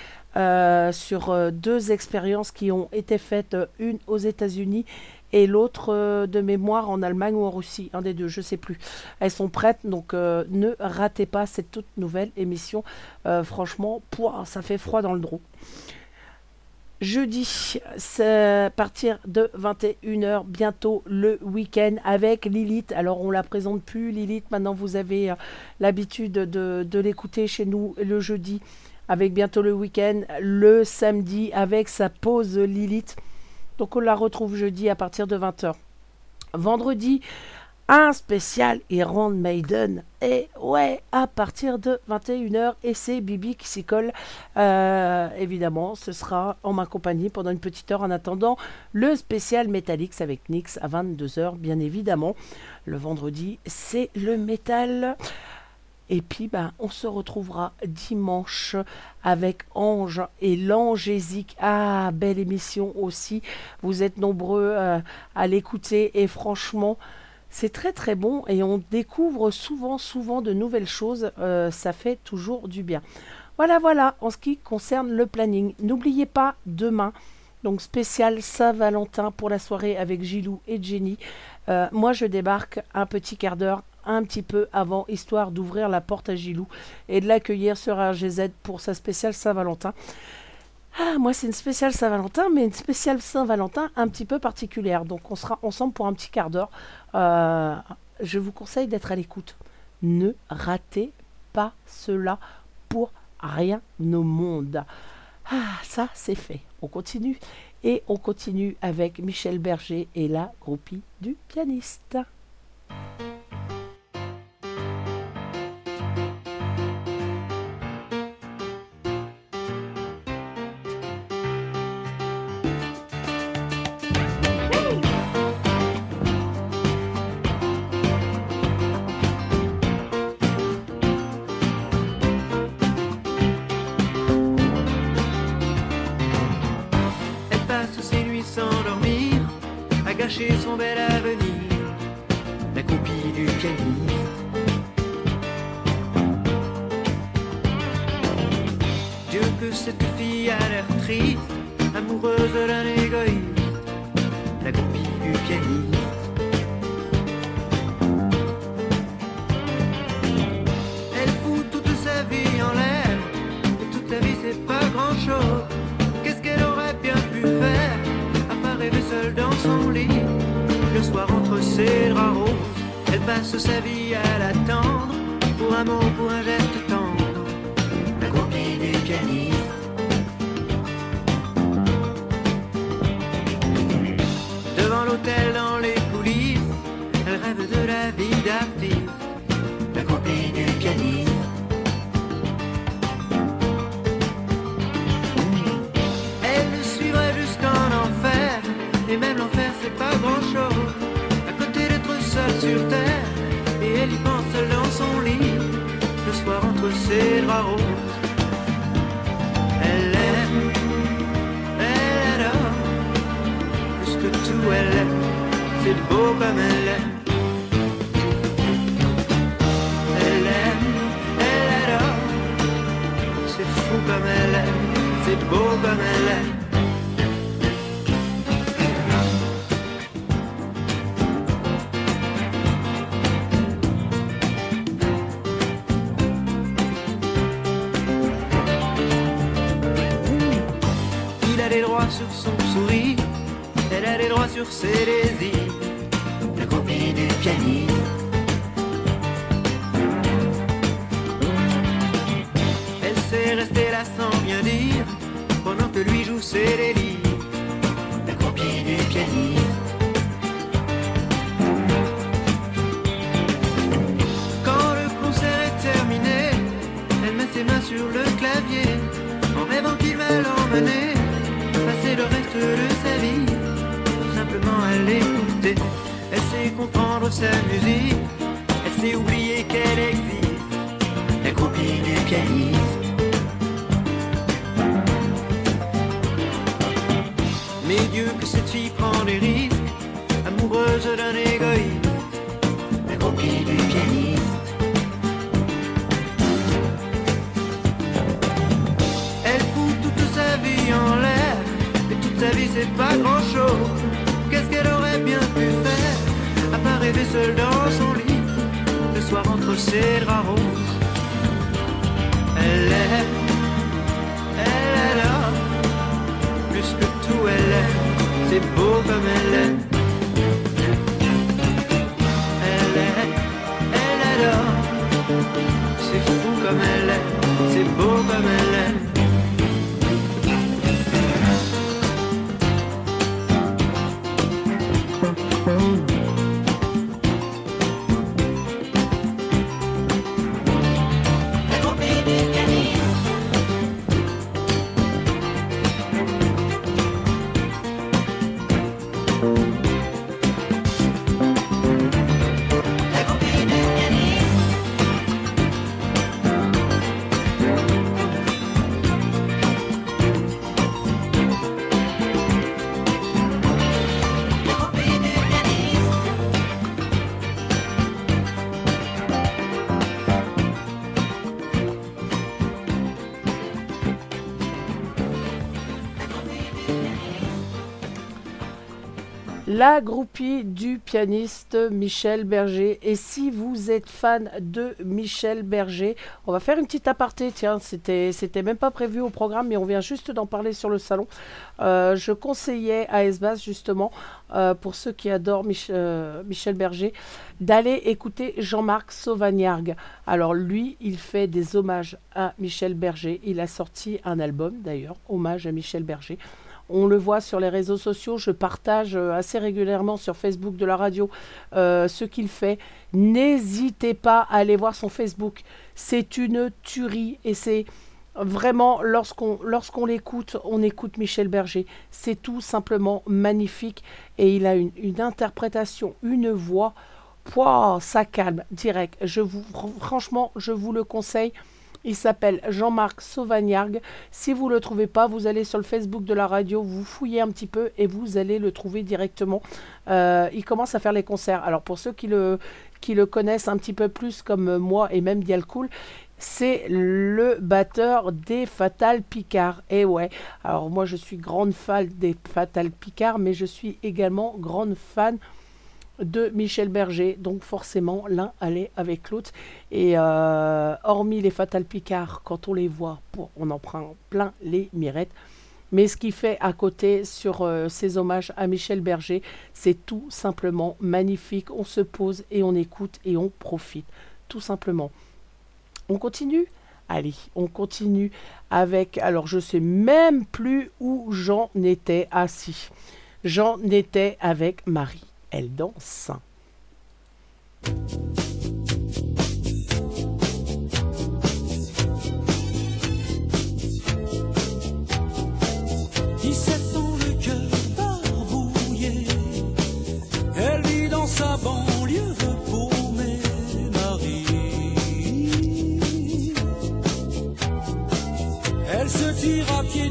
sur deux expériences qui ont été faites, une aux États-Unis et l'autre euh, de mémoire en Allemagne ou en Russie, un des deux, je sais plus. Elles sont prêtes, donc euh, ne ratez pas cette toute nouvelle émission. Euh, franchement, ça fait froid dans le dos. Jeudi, c'est à partir de 21h, bientôt le week-end avec Lilith. Alors on la présente plus, Lilith, maintenant vous avez l'habitude de, de l'écouter chez nous le jeudi avec bientôt le week-end, le samedi avec sa pause Lilith. Donc on la retrouve jeudi à partir de 20h. Vendredi, un spécial Iron Maiden. Et ouais, à partir de 21h, et c'est Bibi qui s'y colle. Euh, évidemment, ce sera en ma compagnie pendant une petite heure en attendant le spécial Metallics avec Nix à 22h, bien évidemment. Le vendredi, c'est le métal. Et puis, ben, on se retrouvera dimanche avec Ange et l'Angésique. Ah, belle émission aussi. Vous êtes nombreux euh, à l'écouter et franchement, c'est très très bon et on découvre souvent, souvent de nouvelles choses. Euh, ça fait toujours du bien. Voilà, voilà, en ce qui concerne le planning. N'oubliez pas, demain, donc spécial Saint-Valentin pour la soirée avec Gilou et Jenny. Euh, moi, je débarque un petit quart d'heure un petit peu avant, histoire d'ouvrir la porte à Gilou et de l'accueillir sur RGZ pour sa spéciale Saint-Valentin. Ah, moi, c'est une spéciale Saint-Valentin, mais une spéciale Saint-Valentin un petit peu particulière. Donc, on sera ensemble pour un petit quart d'heure. Euh, je vous conseille d'être à l'écoute. Ne ratez pas cela pour rien au monde. Ah, ça, c'est fait. On continue. Et on continue avec Michel Berger et la groupie du pianiste. Son bel avenir, la copie du pianiste. Dieu que cette fille a l'air triste, amoureuse d'un draps roses, elle passe sa vie à l'attendre, pour un mot, pour un geste tendre, la copie du pianiste. Devant l'hôtel, ses draps. Elle aime, elle adore, plus que tout elle aime, c'est beau comme elle aime. Elle aime, elle adore, c'est fou comme elle aime, c'est beau comme elle aime. Sur ses La groupie du pianiste Michel Berger. Et si vous êtes fan de Michel Berger, on va faire une petite aparté. Tiens, c'était c'était même pas prévu au programme, mais on vient juste d'en parler sur le salon. Euh, je conseillais à Esbas justement, euh, pour ceux qui adorent euh, Michel Berger, d'aller écouter Jean-Marc Sauvagnargues. Alors lui, il fait des hommages à Michel Berger. Il a sorti un album d'ailleurs, hommage à Michel Berger. On le voit sur les réseaux sociaux. Je partage euh, assez régulièrement sur Facebook de la radio euh, ce qu'il fait. N'hésitez pas à aller voir son Facebook. C'est une tuerie et c'est vraiment lorsqu'on lorsqu'on l'écoute, on écoute Michel Berger. C'est tout simplement magnifique et il a une, interprétation, une voix. Pouah, ça calme direct. Je vous, franchement, je vous le conseille. Il s'appelle Jean-Marc Sauvagnargues. Si vous ne le trouvez pas, vous allez sur le Facebook de la radio, vous fouillez un petit peu et vous allez le trouver directement. Euh, il commence à faire les concerts. Alors pour ceux qui le, connaissent un petit peu plus comme moi et même Dialcool, c'est le batteur des Fatal Picard. Et ouais, alors moi je suis grande fan des Fatal Picard, mais je suis également grande fan de Michel Berger. Donc forcément, l'un allait avec l'autre. Et euh, hormis les Fatal Picard, quand on les voit, on en prend plein les mirettes. Mais ce qu'il fait à côté sur euh, ses hommages à Michel Berger, c'est tout simplement magnifique. On se pose et on écoute et on profite. Tout simplement. On continue? Allez, on continue avec. Alors, je sais même plus où j'en étais assis. J'en étais avec Marie. Elle danse. 17 ans, le cœur barbouillé. Elle vit dans sa banlieue paumée, Marie. Elle se tire à pied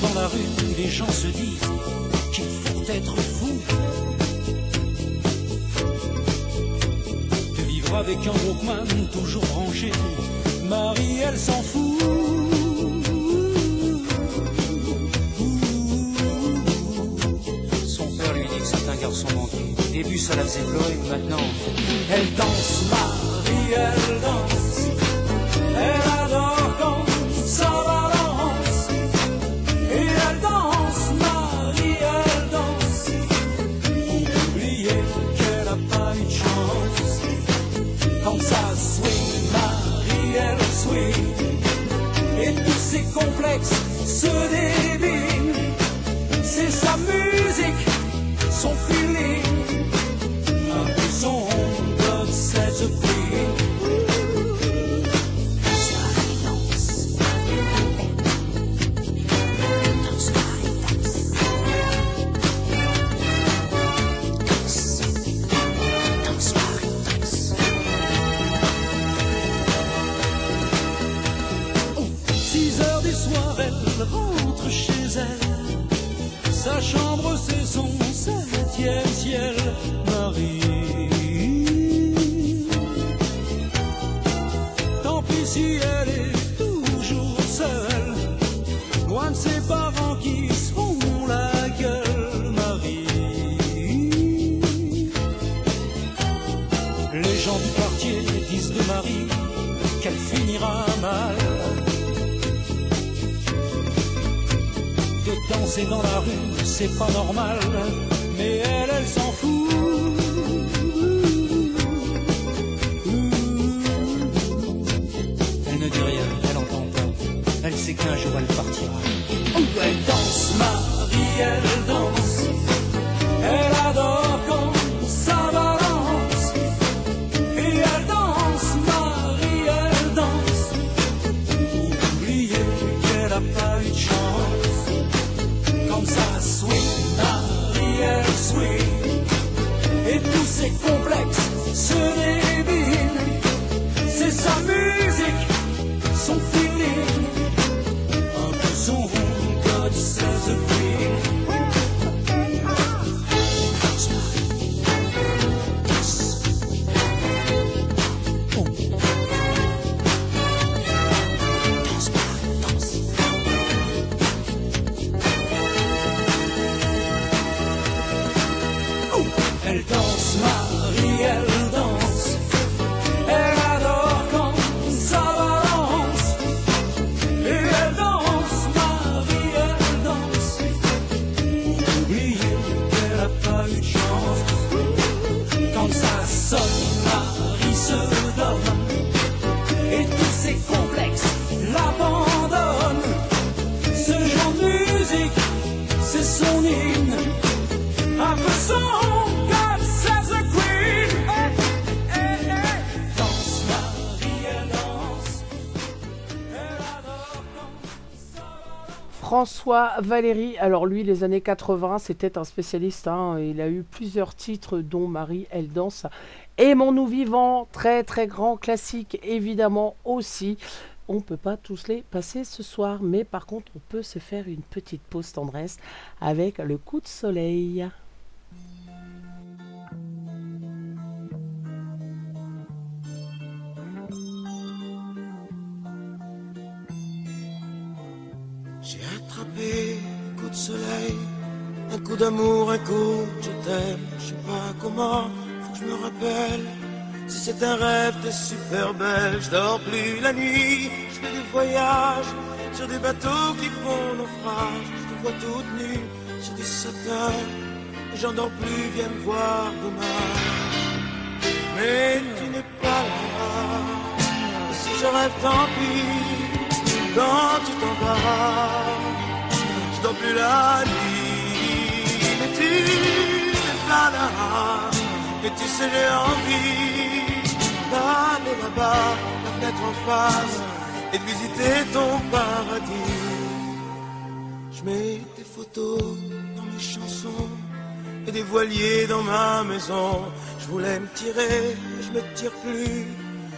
dans la rue, les gens se disent qu'il faut être fou de vivre avec un Walkman toujours rangé. Marie, elle s'en fout. Son père lui dit que c'est un garçon manqué. Au début, ça la faisait pleurer, maintenant, elle danse, Marie, elle danse. Elle complexes se débilent. C'est sa musique, son feeling. Sa chambre, c'est son septième ciel, Marie. Tant pis si elle danser dans la rue, c'est pas normal, mais elle, elle s'en fout. Elle ne dit rien, elle entend pas. Elle sait qu'un jour elle partira. Où elle danse, Marie, elle François Valéry, alors lui, les années 80, c'était un spécialiste. hein. Il a eu plusieurs titres, dont Marie, elle danse. Aimons-nous vivants, très très grand classique, évidemment aussi. On ne peut pas tous les passer ce soir, mais par contre, on peut se faire une petite pause tendresse avec le coup de soleil. Soleil, un coup d'amour, un coup je t'aime. Je sais pas comment, faut que je me rappelle. Si c'est un rêve, t'es super belle. Je dors plus la nuit, je fais des voyages sur des bateaux qui font naufrage. Je te vois toute nue sur des satins. J'en dors plus, viens me voir demain. Mais tu n'es pas là. Si je rêve, tant pis. Quand tu t'en vas, plus la nuit. Mais tu là. Et tu sais, j'ai envie d'aller là-bas, la fenêtre en face, et de visiter ton paradis. Je mets des photos dans mes chansons et des voiliers dans ma maison. Je voulais me tirer, mais je me tire plus.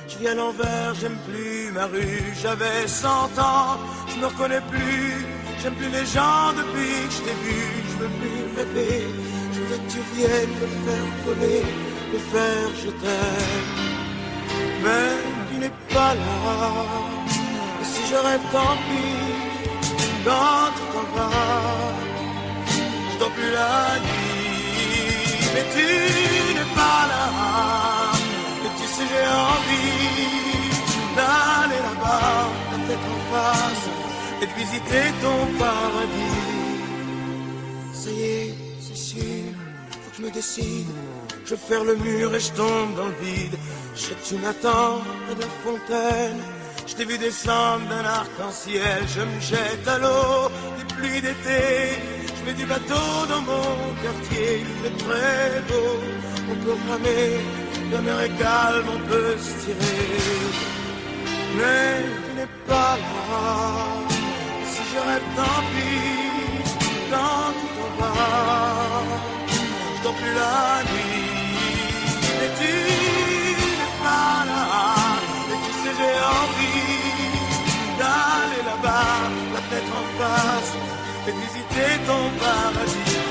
Je vis à l'envers, j'aime plus ma rue. J'avais 100 ans, je me reconnais plus. J'aime plus les gens depuis que je t'ai vu. Je veux plus rêver. Je voudrais que tu viennes me faire voler, me faire je t'aime. Mais tu n'es pas là. Et si je rêve, tant pis. Quand tu t'en vas, je dors plus la nuit. Mais tu n'es pas là. Et tu sais, j'ai envie d'aller là-bas, la tête en face, et de visiter ton paradis. Ça y est, c'est sûr, faut que je me décide. Je faire le mur et je tombe dans le vide. Je tu m'attends de la fontaine. Je t'ai vu descendre d'un arc-en-ciel. Je me jette à l'eau des pluies d'été. Je mets du bateau dans mon quartier. Il fait très beau. On peut ramer. La mer est calme, on peut se tirer. Mais tu n'es pas là. Si je rêve, tant pis. Quand tu t'en vas, je dors plus la nuit. Mais tu n'es pas là. Et tu sais, j'ai envie d'aller là-bas, la tête en face, et visiter ton paradis.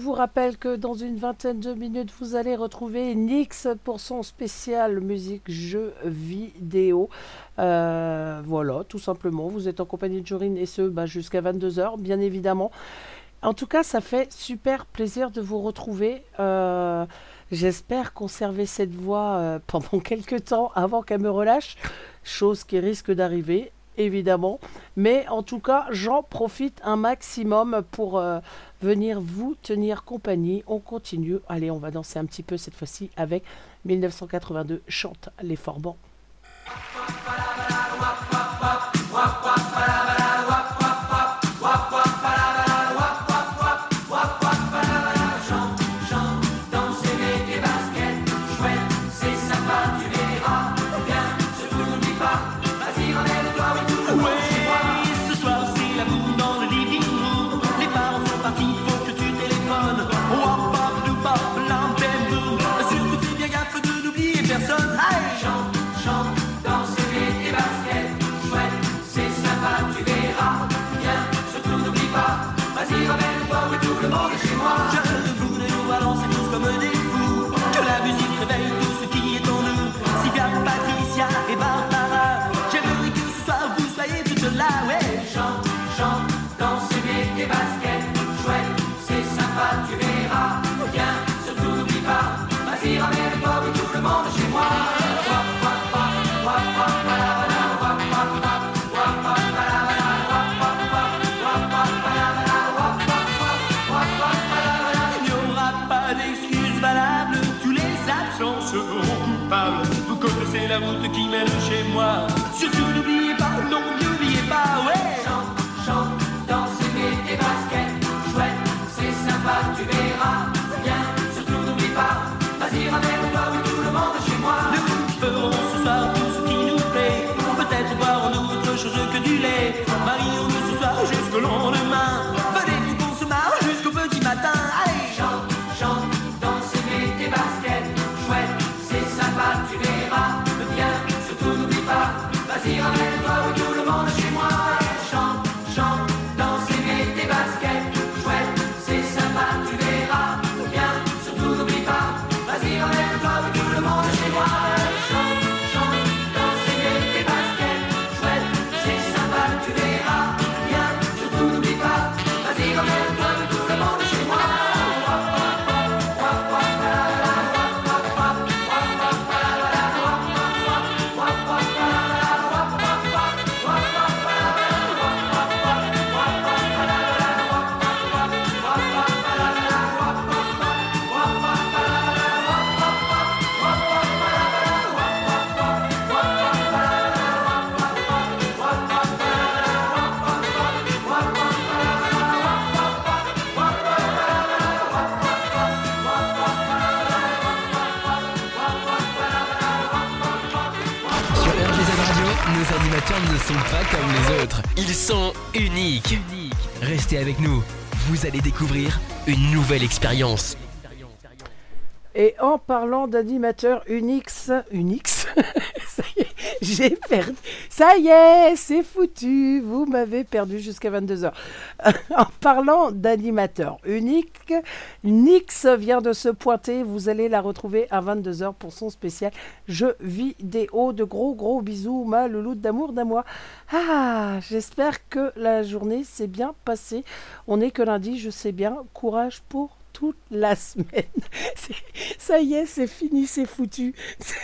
Vous rappelle que dans une vingtaine de minutes, vous allez retrouver Nix pour son spécial musique jeux vidéo. Euh, voilà, tout simplement. Vous êtes en compagnie de Jorine et ce bah, jusqu'à 22h, bien évidemment. En tout cas, ça fait super plaisir de vous retrouver. Euh, J'espère conserver cette voix euh, [LAUGHS] pendant quelques temps avant qu'elle me relâche, chose qui risque d'arriver, évidemment. Mais en tout cas, j'en profite un maximum pour euh, venir vous tenir compagnie. On continue. Allez, on va danser un petit peu cette fois-ci avec 1982 chante les Forbans. Sont uniques. Restez avec nous. Vous allez découvrir une nouvelle expérience. Et en parlant d'animateur Unix, Unix, [LAUGHS] j'ai perdu. Ça y est, c'est foutu. Vous m'avez perdu jusqu'à 22h. [LAUGHS] en parlant d'animateur unique, Nix vient de se pointer. Vous allez la retrouver à 22h pour son spécial jeu vidéo. De gros, gros bisous, ma louloute d'amour d'amour. Ah, j'espère que la journée s'est bien passée. On n'est que lundi, je sais bien. Courage pour toute la semaine. [LAUGHS] Ça y est, c'est fini, c'est foutu.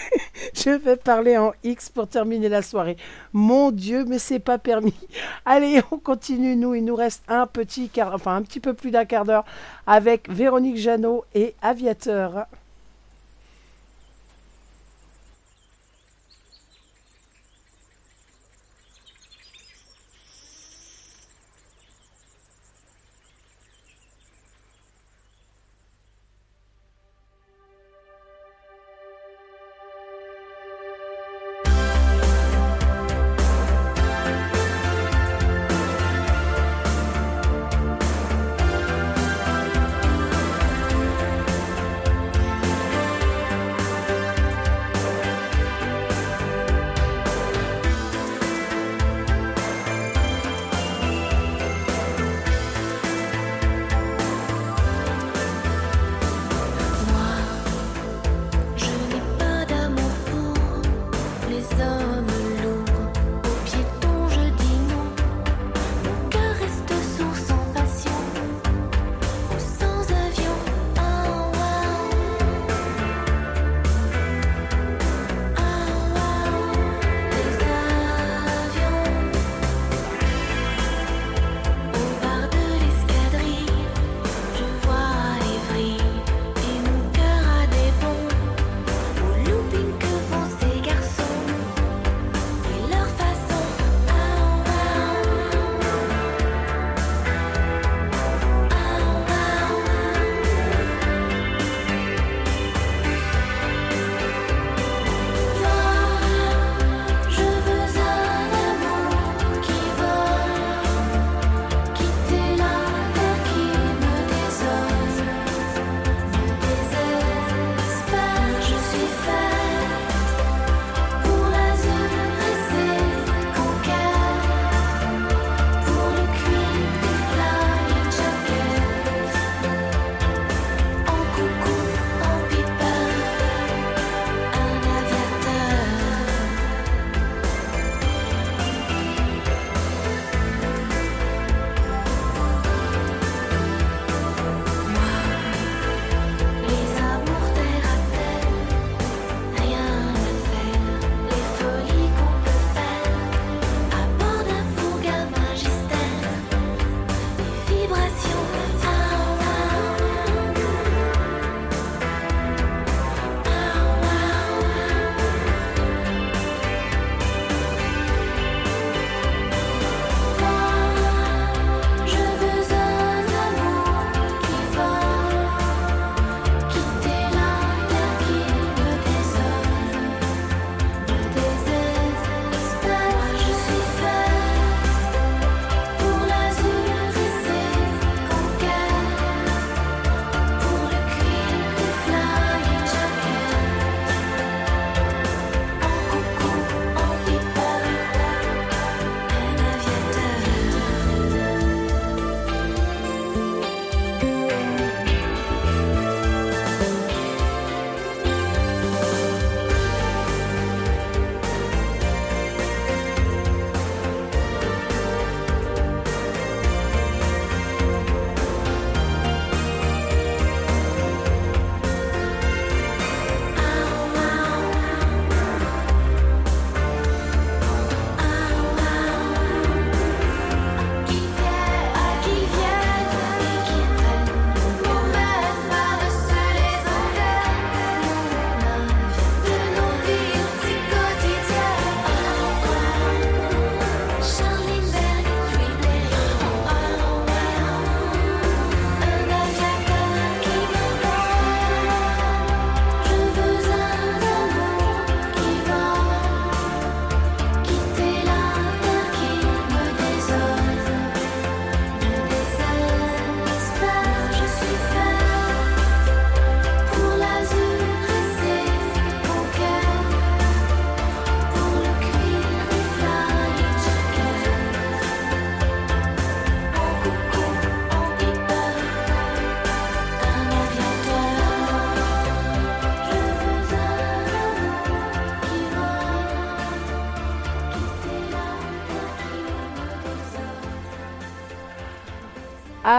[LAUGHS] Je vais parler en X pour terminer la soirée. Mon Dieu, mais c'est pas permis. [LAUGHS] Allez, on continue, nous. Il nous reste un petit quart, enfin un petit peu plus d'un quart d'heure avec Véronique Jeannot et Aviateur.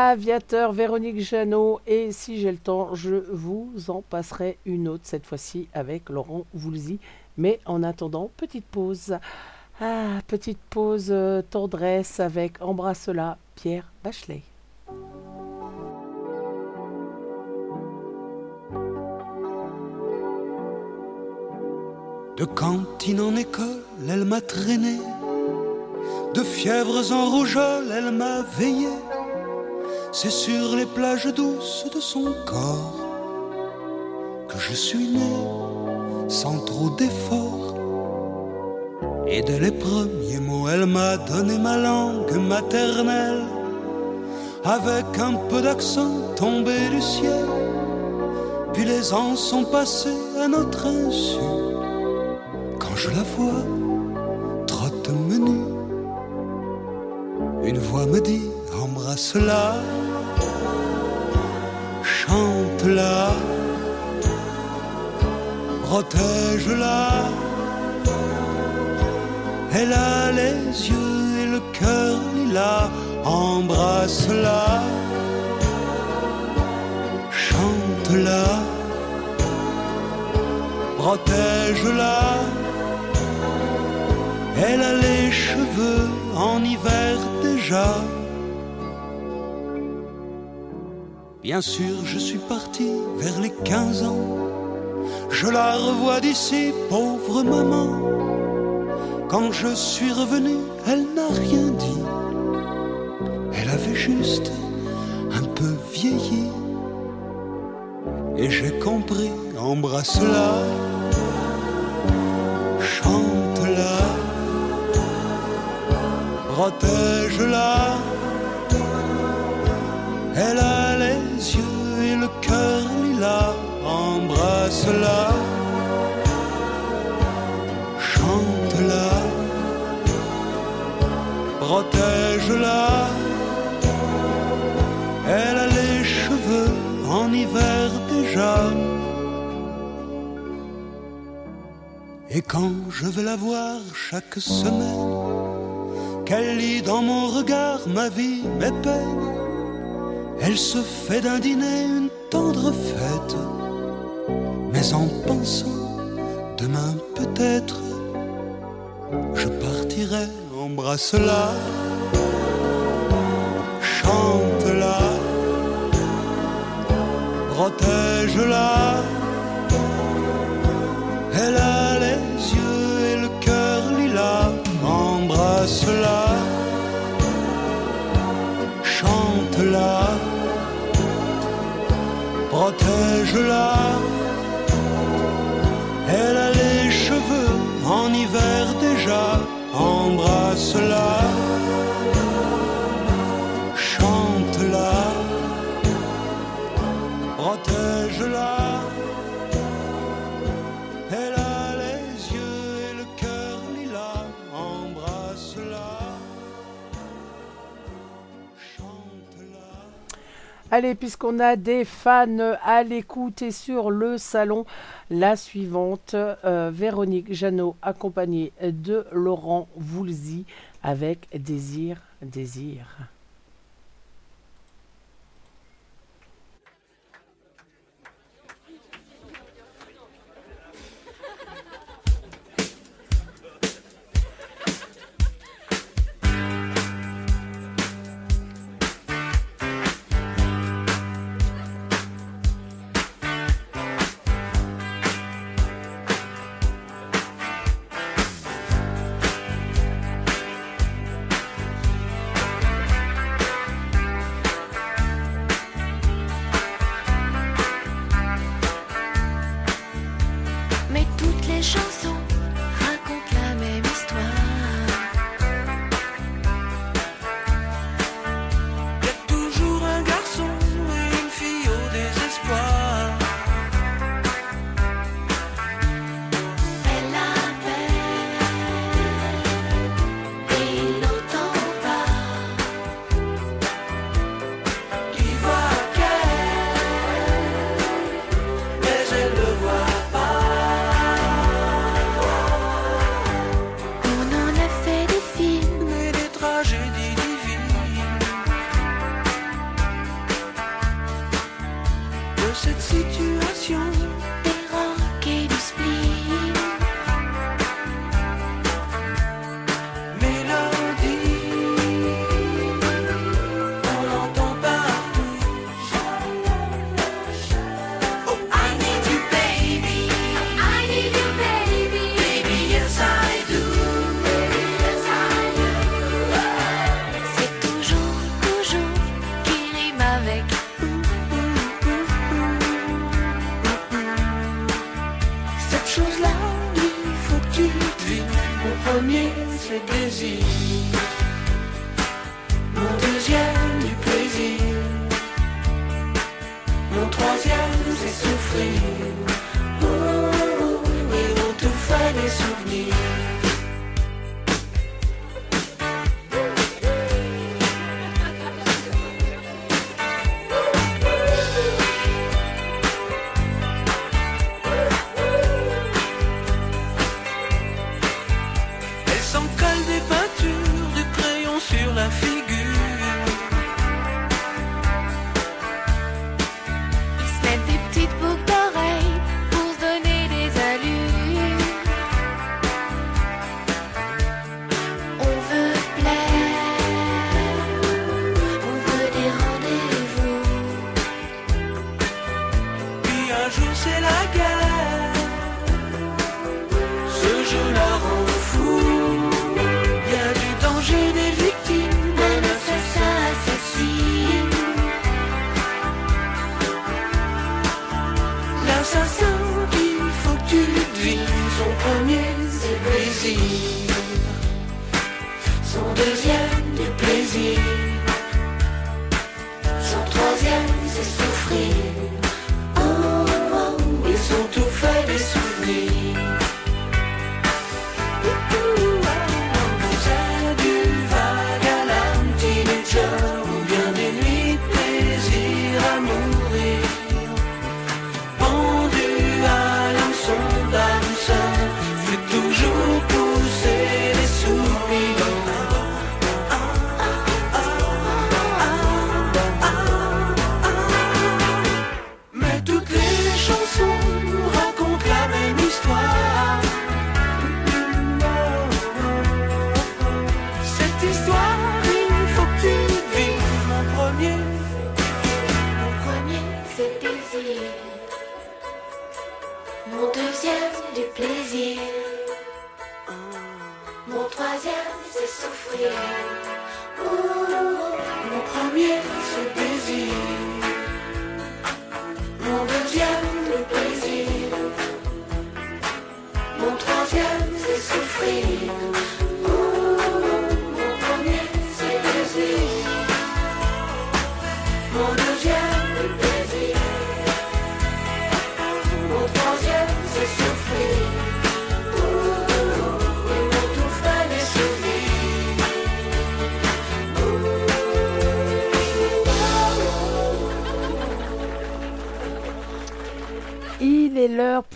Aviateur, Véronique Jeannot. Et si j'ai le temps, je vous en passerai une autre, cette fois-ci avec Laurent Voulzy. Mais en attendant, petite pause. Ah, petite pause euh, tendresse avec Embrasse-la, Pierre Bachelet. De cantine en école, elle m'a traîné. De fièvres en rougeole, elle m'a veillé. C'est sur les plages douces de son corps que je suis né sans trop d'efforts. Et dès les premiers mots, elle m'a donné ma langue maternelle. Avec un peu d'accent tombé du ciel. Puis les ans sont passés à notre insu. Quand je la vois, trotte menu. Une voix me dit, embrasse-la, chante-la, protège-la. Elle a les yeux et le cœur lilas, embrasse-la, chante-la, protège-la. Elle a les cheveux en hiver déjà. Bien sûr, je suis parti vers les 15 ans. Je la revois d'ici, pauvre maman. Quand je suis revenu, elle n'a rien dit. Elle avait juste un peu vieilli. Et j'ai compris, embrasse-la, chante-la, protège-la. Embrasse-la, chante-la, protège-la. Elle a les cheveux en hiver déjà. Et quand je vais la voir chaque semaine, qu'elle lit dans mon regard ma vie, mes peines, elle se fait d'un dîner une tendre fête. Mais en pensant, demain peut-être, je partirai, embrasse-la, chante-la, protège-la. Elle a les yeux et le cœur lilas, embrasse-la, chante-la, protège-la. Allez, puisqu'on a des fans à l'écoute sur le salon, la suivante, euh, Véronique Jeannot, accompagnée de Laurent Voulzy avec Désir, Désir.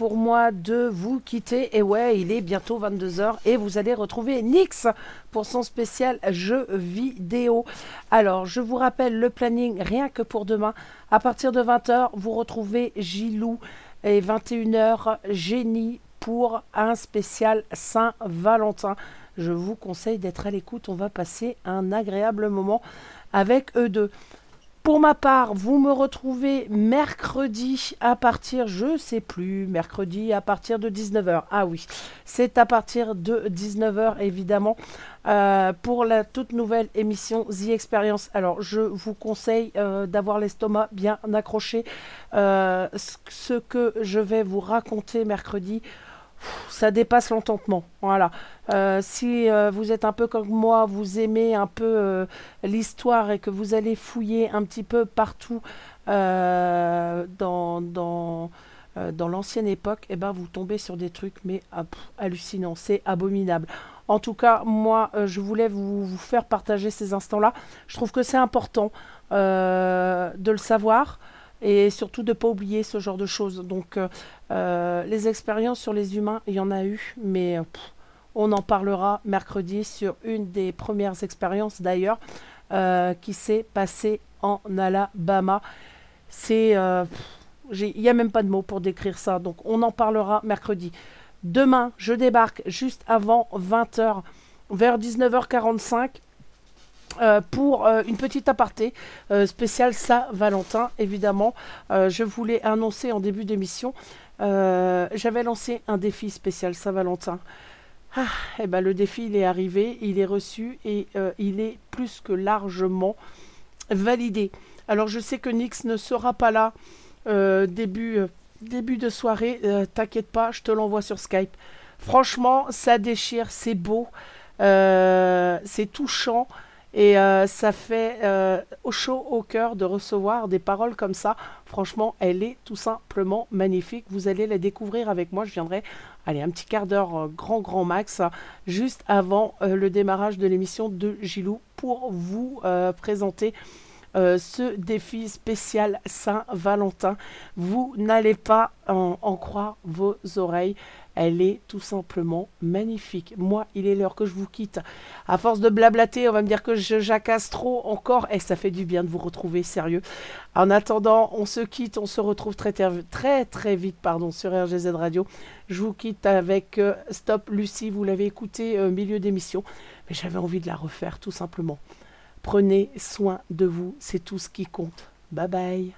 Pour moi de vous quitter. Et ouais, il est bientôt 22h et vous allez retrouver Nix pour son spécial jeu vidéo. Alors, je vous rappelle le planning rien que pour demain. À partir de 20h, vous retrouvez Gilou et 21h, Génie pour un spécial Saint-Valentin. Je vous conseille d'être à l'écoute. On va passer un agréable moment avec eux deux. Pour ma part, vous me retrouvez mercredi à partir, je sais plus, mercredi à partir de 19h. Ah oui, c'est à partir de 19h évidemment euh, pour la toute nouvelle émission The Experience. Alors, je vous conseille euh, d'avoir l'estomac bien accroché. Euh, ce que je vais vous raconter mercredi, ça dépasse l'entendement. Voilà. Euh, si euh, vous êtes un peu comme moi, vous aimez un peu euh, l'histoire et que vous allez fouiller un petit peu partout dans, dans, dans l'ancienne époque, et ben vous tombez sur des trucs mais ah, hallucinants, c'est abominable. En tout cas, moi, je voulais vous, vous faire partager ces instants-là. Je trouve que c'est important de le savoir et surtout de ne pas oublier ce genre de choses. Donc, euh, euh, les expériences sur les humains, il y en a eu, mais euh, on en parlera mercredi sur une des premières expériences d'ailleurs qui s'est passée en Alabama. C'est, il n'y a même pas de mots pour décrire ça. Donc on en parlera mercredi. Demain, je débarque juste avant 20h, vers 19h45. Euh, pour euh, une petite aparté euh, spéciale Saint-Valentin, évidemment. Euh, je voulais annoncer en début d'émission, j'avais lancé un défi spécial Saint-Valentin. Ah, eh ben, le défi, il est arrivé, il est reçu et il est plus que largement validé. Alors je sais que Nix ne sera pas là début, début de soirée. T'inquiète pas, je te l'envoie sur Skype. Franchement, ça déchire, c'est beau, c'est touchant et euh, ça fait euh, au chaud au cœur de recevoir des paroles comme ça. Franchement, elle est tout simplement magnifique. Vous allez la découvrir avec moi. Je viendrai, allez, un petit quart d'heure, euh, grand, grand max, juste avant euh, le démarrage de l'émission de Gilou pour vous présenter euh, ce défi spécial Saint-Valentin. Vous n'allez pas en, croire vos oreilles. Elle est tout simplement magnifique. Moi, il est l'heure que je vous quitte. À force de blablater, on va me dire que je jacasse trop encore. Et ça fait du bien de vous retrouver, sérieux. En attendant, on se quitte. On se retrouve très, très, vite pardon, sur RGZ Radio. Je vous quitte avec euh, Stop Lucie. Vous l'avez écouté au milieu d'émission. Mais j'avais envie de la refaire, tout simplement. Prenez soin de vous, c'est tout ce qui compte. Bye bye.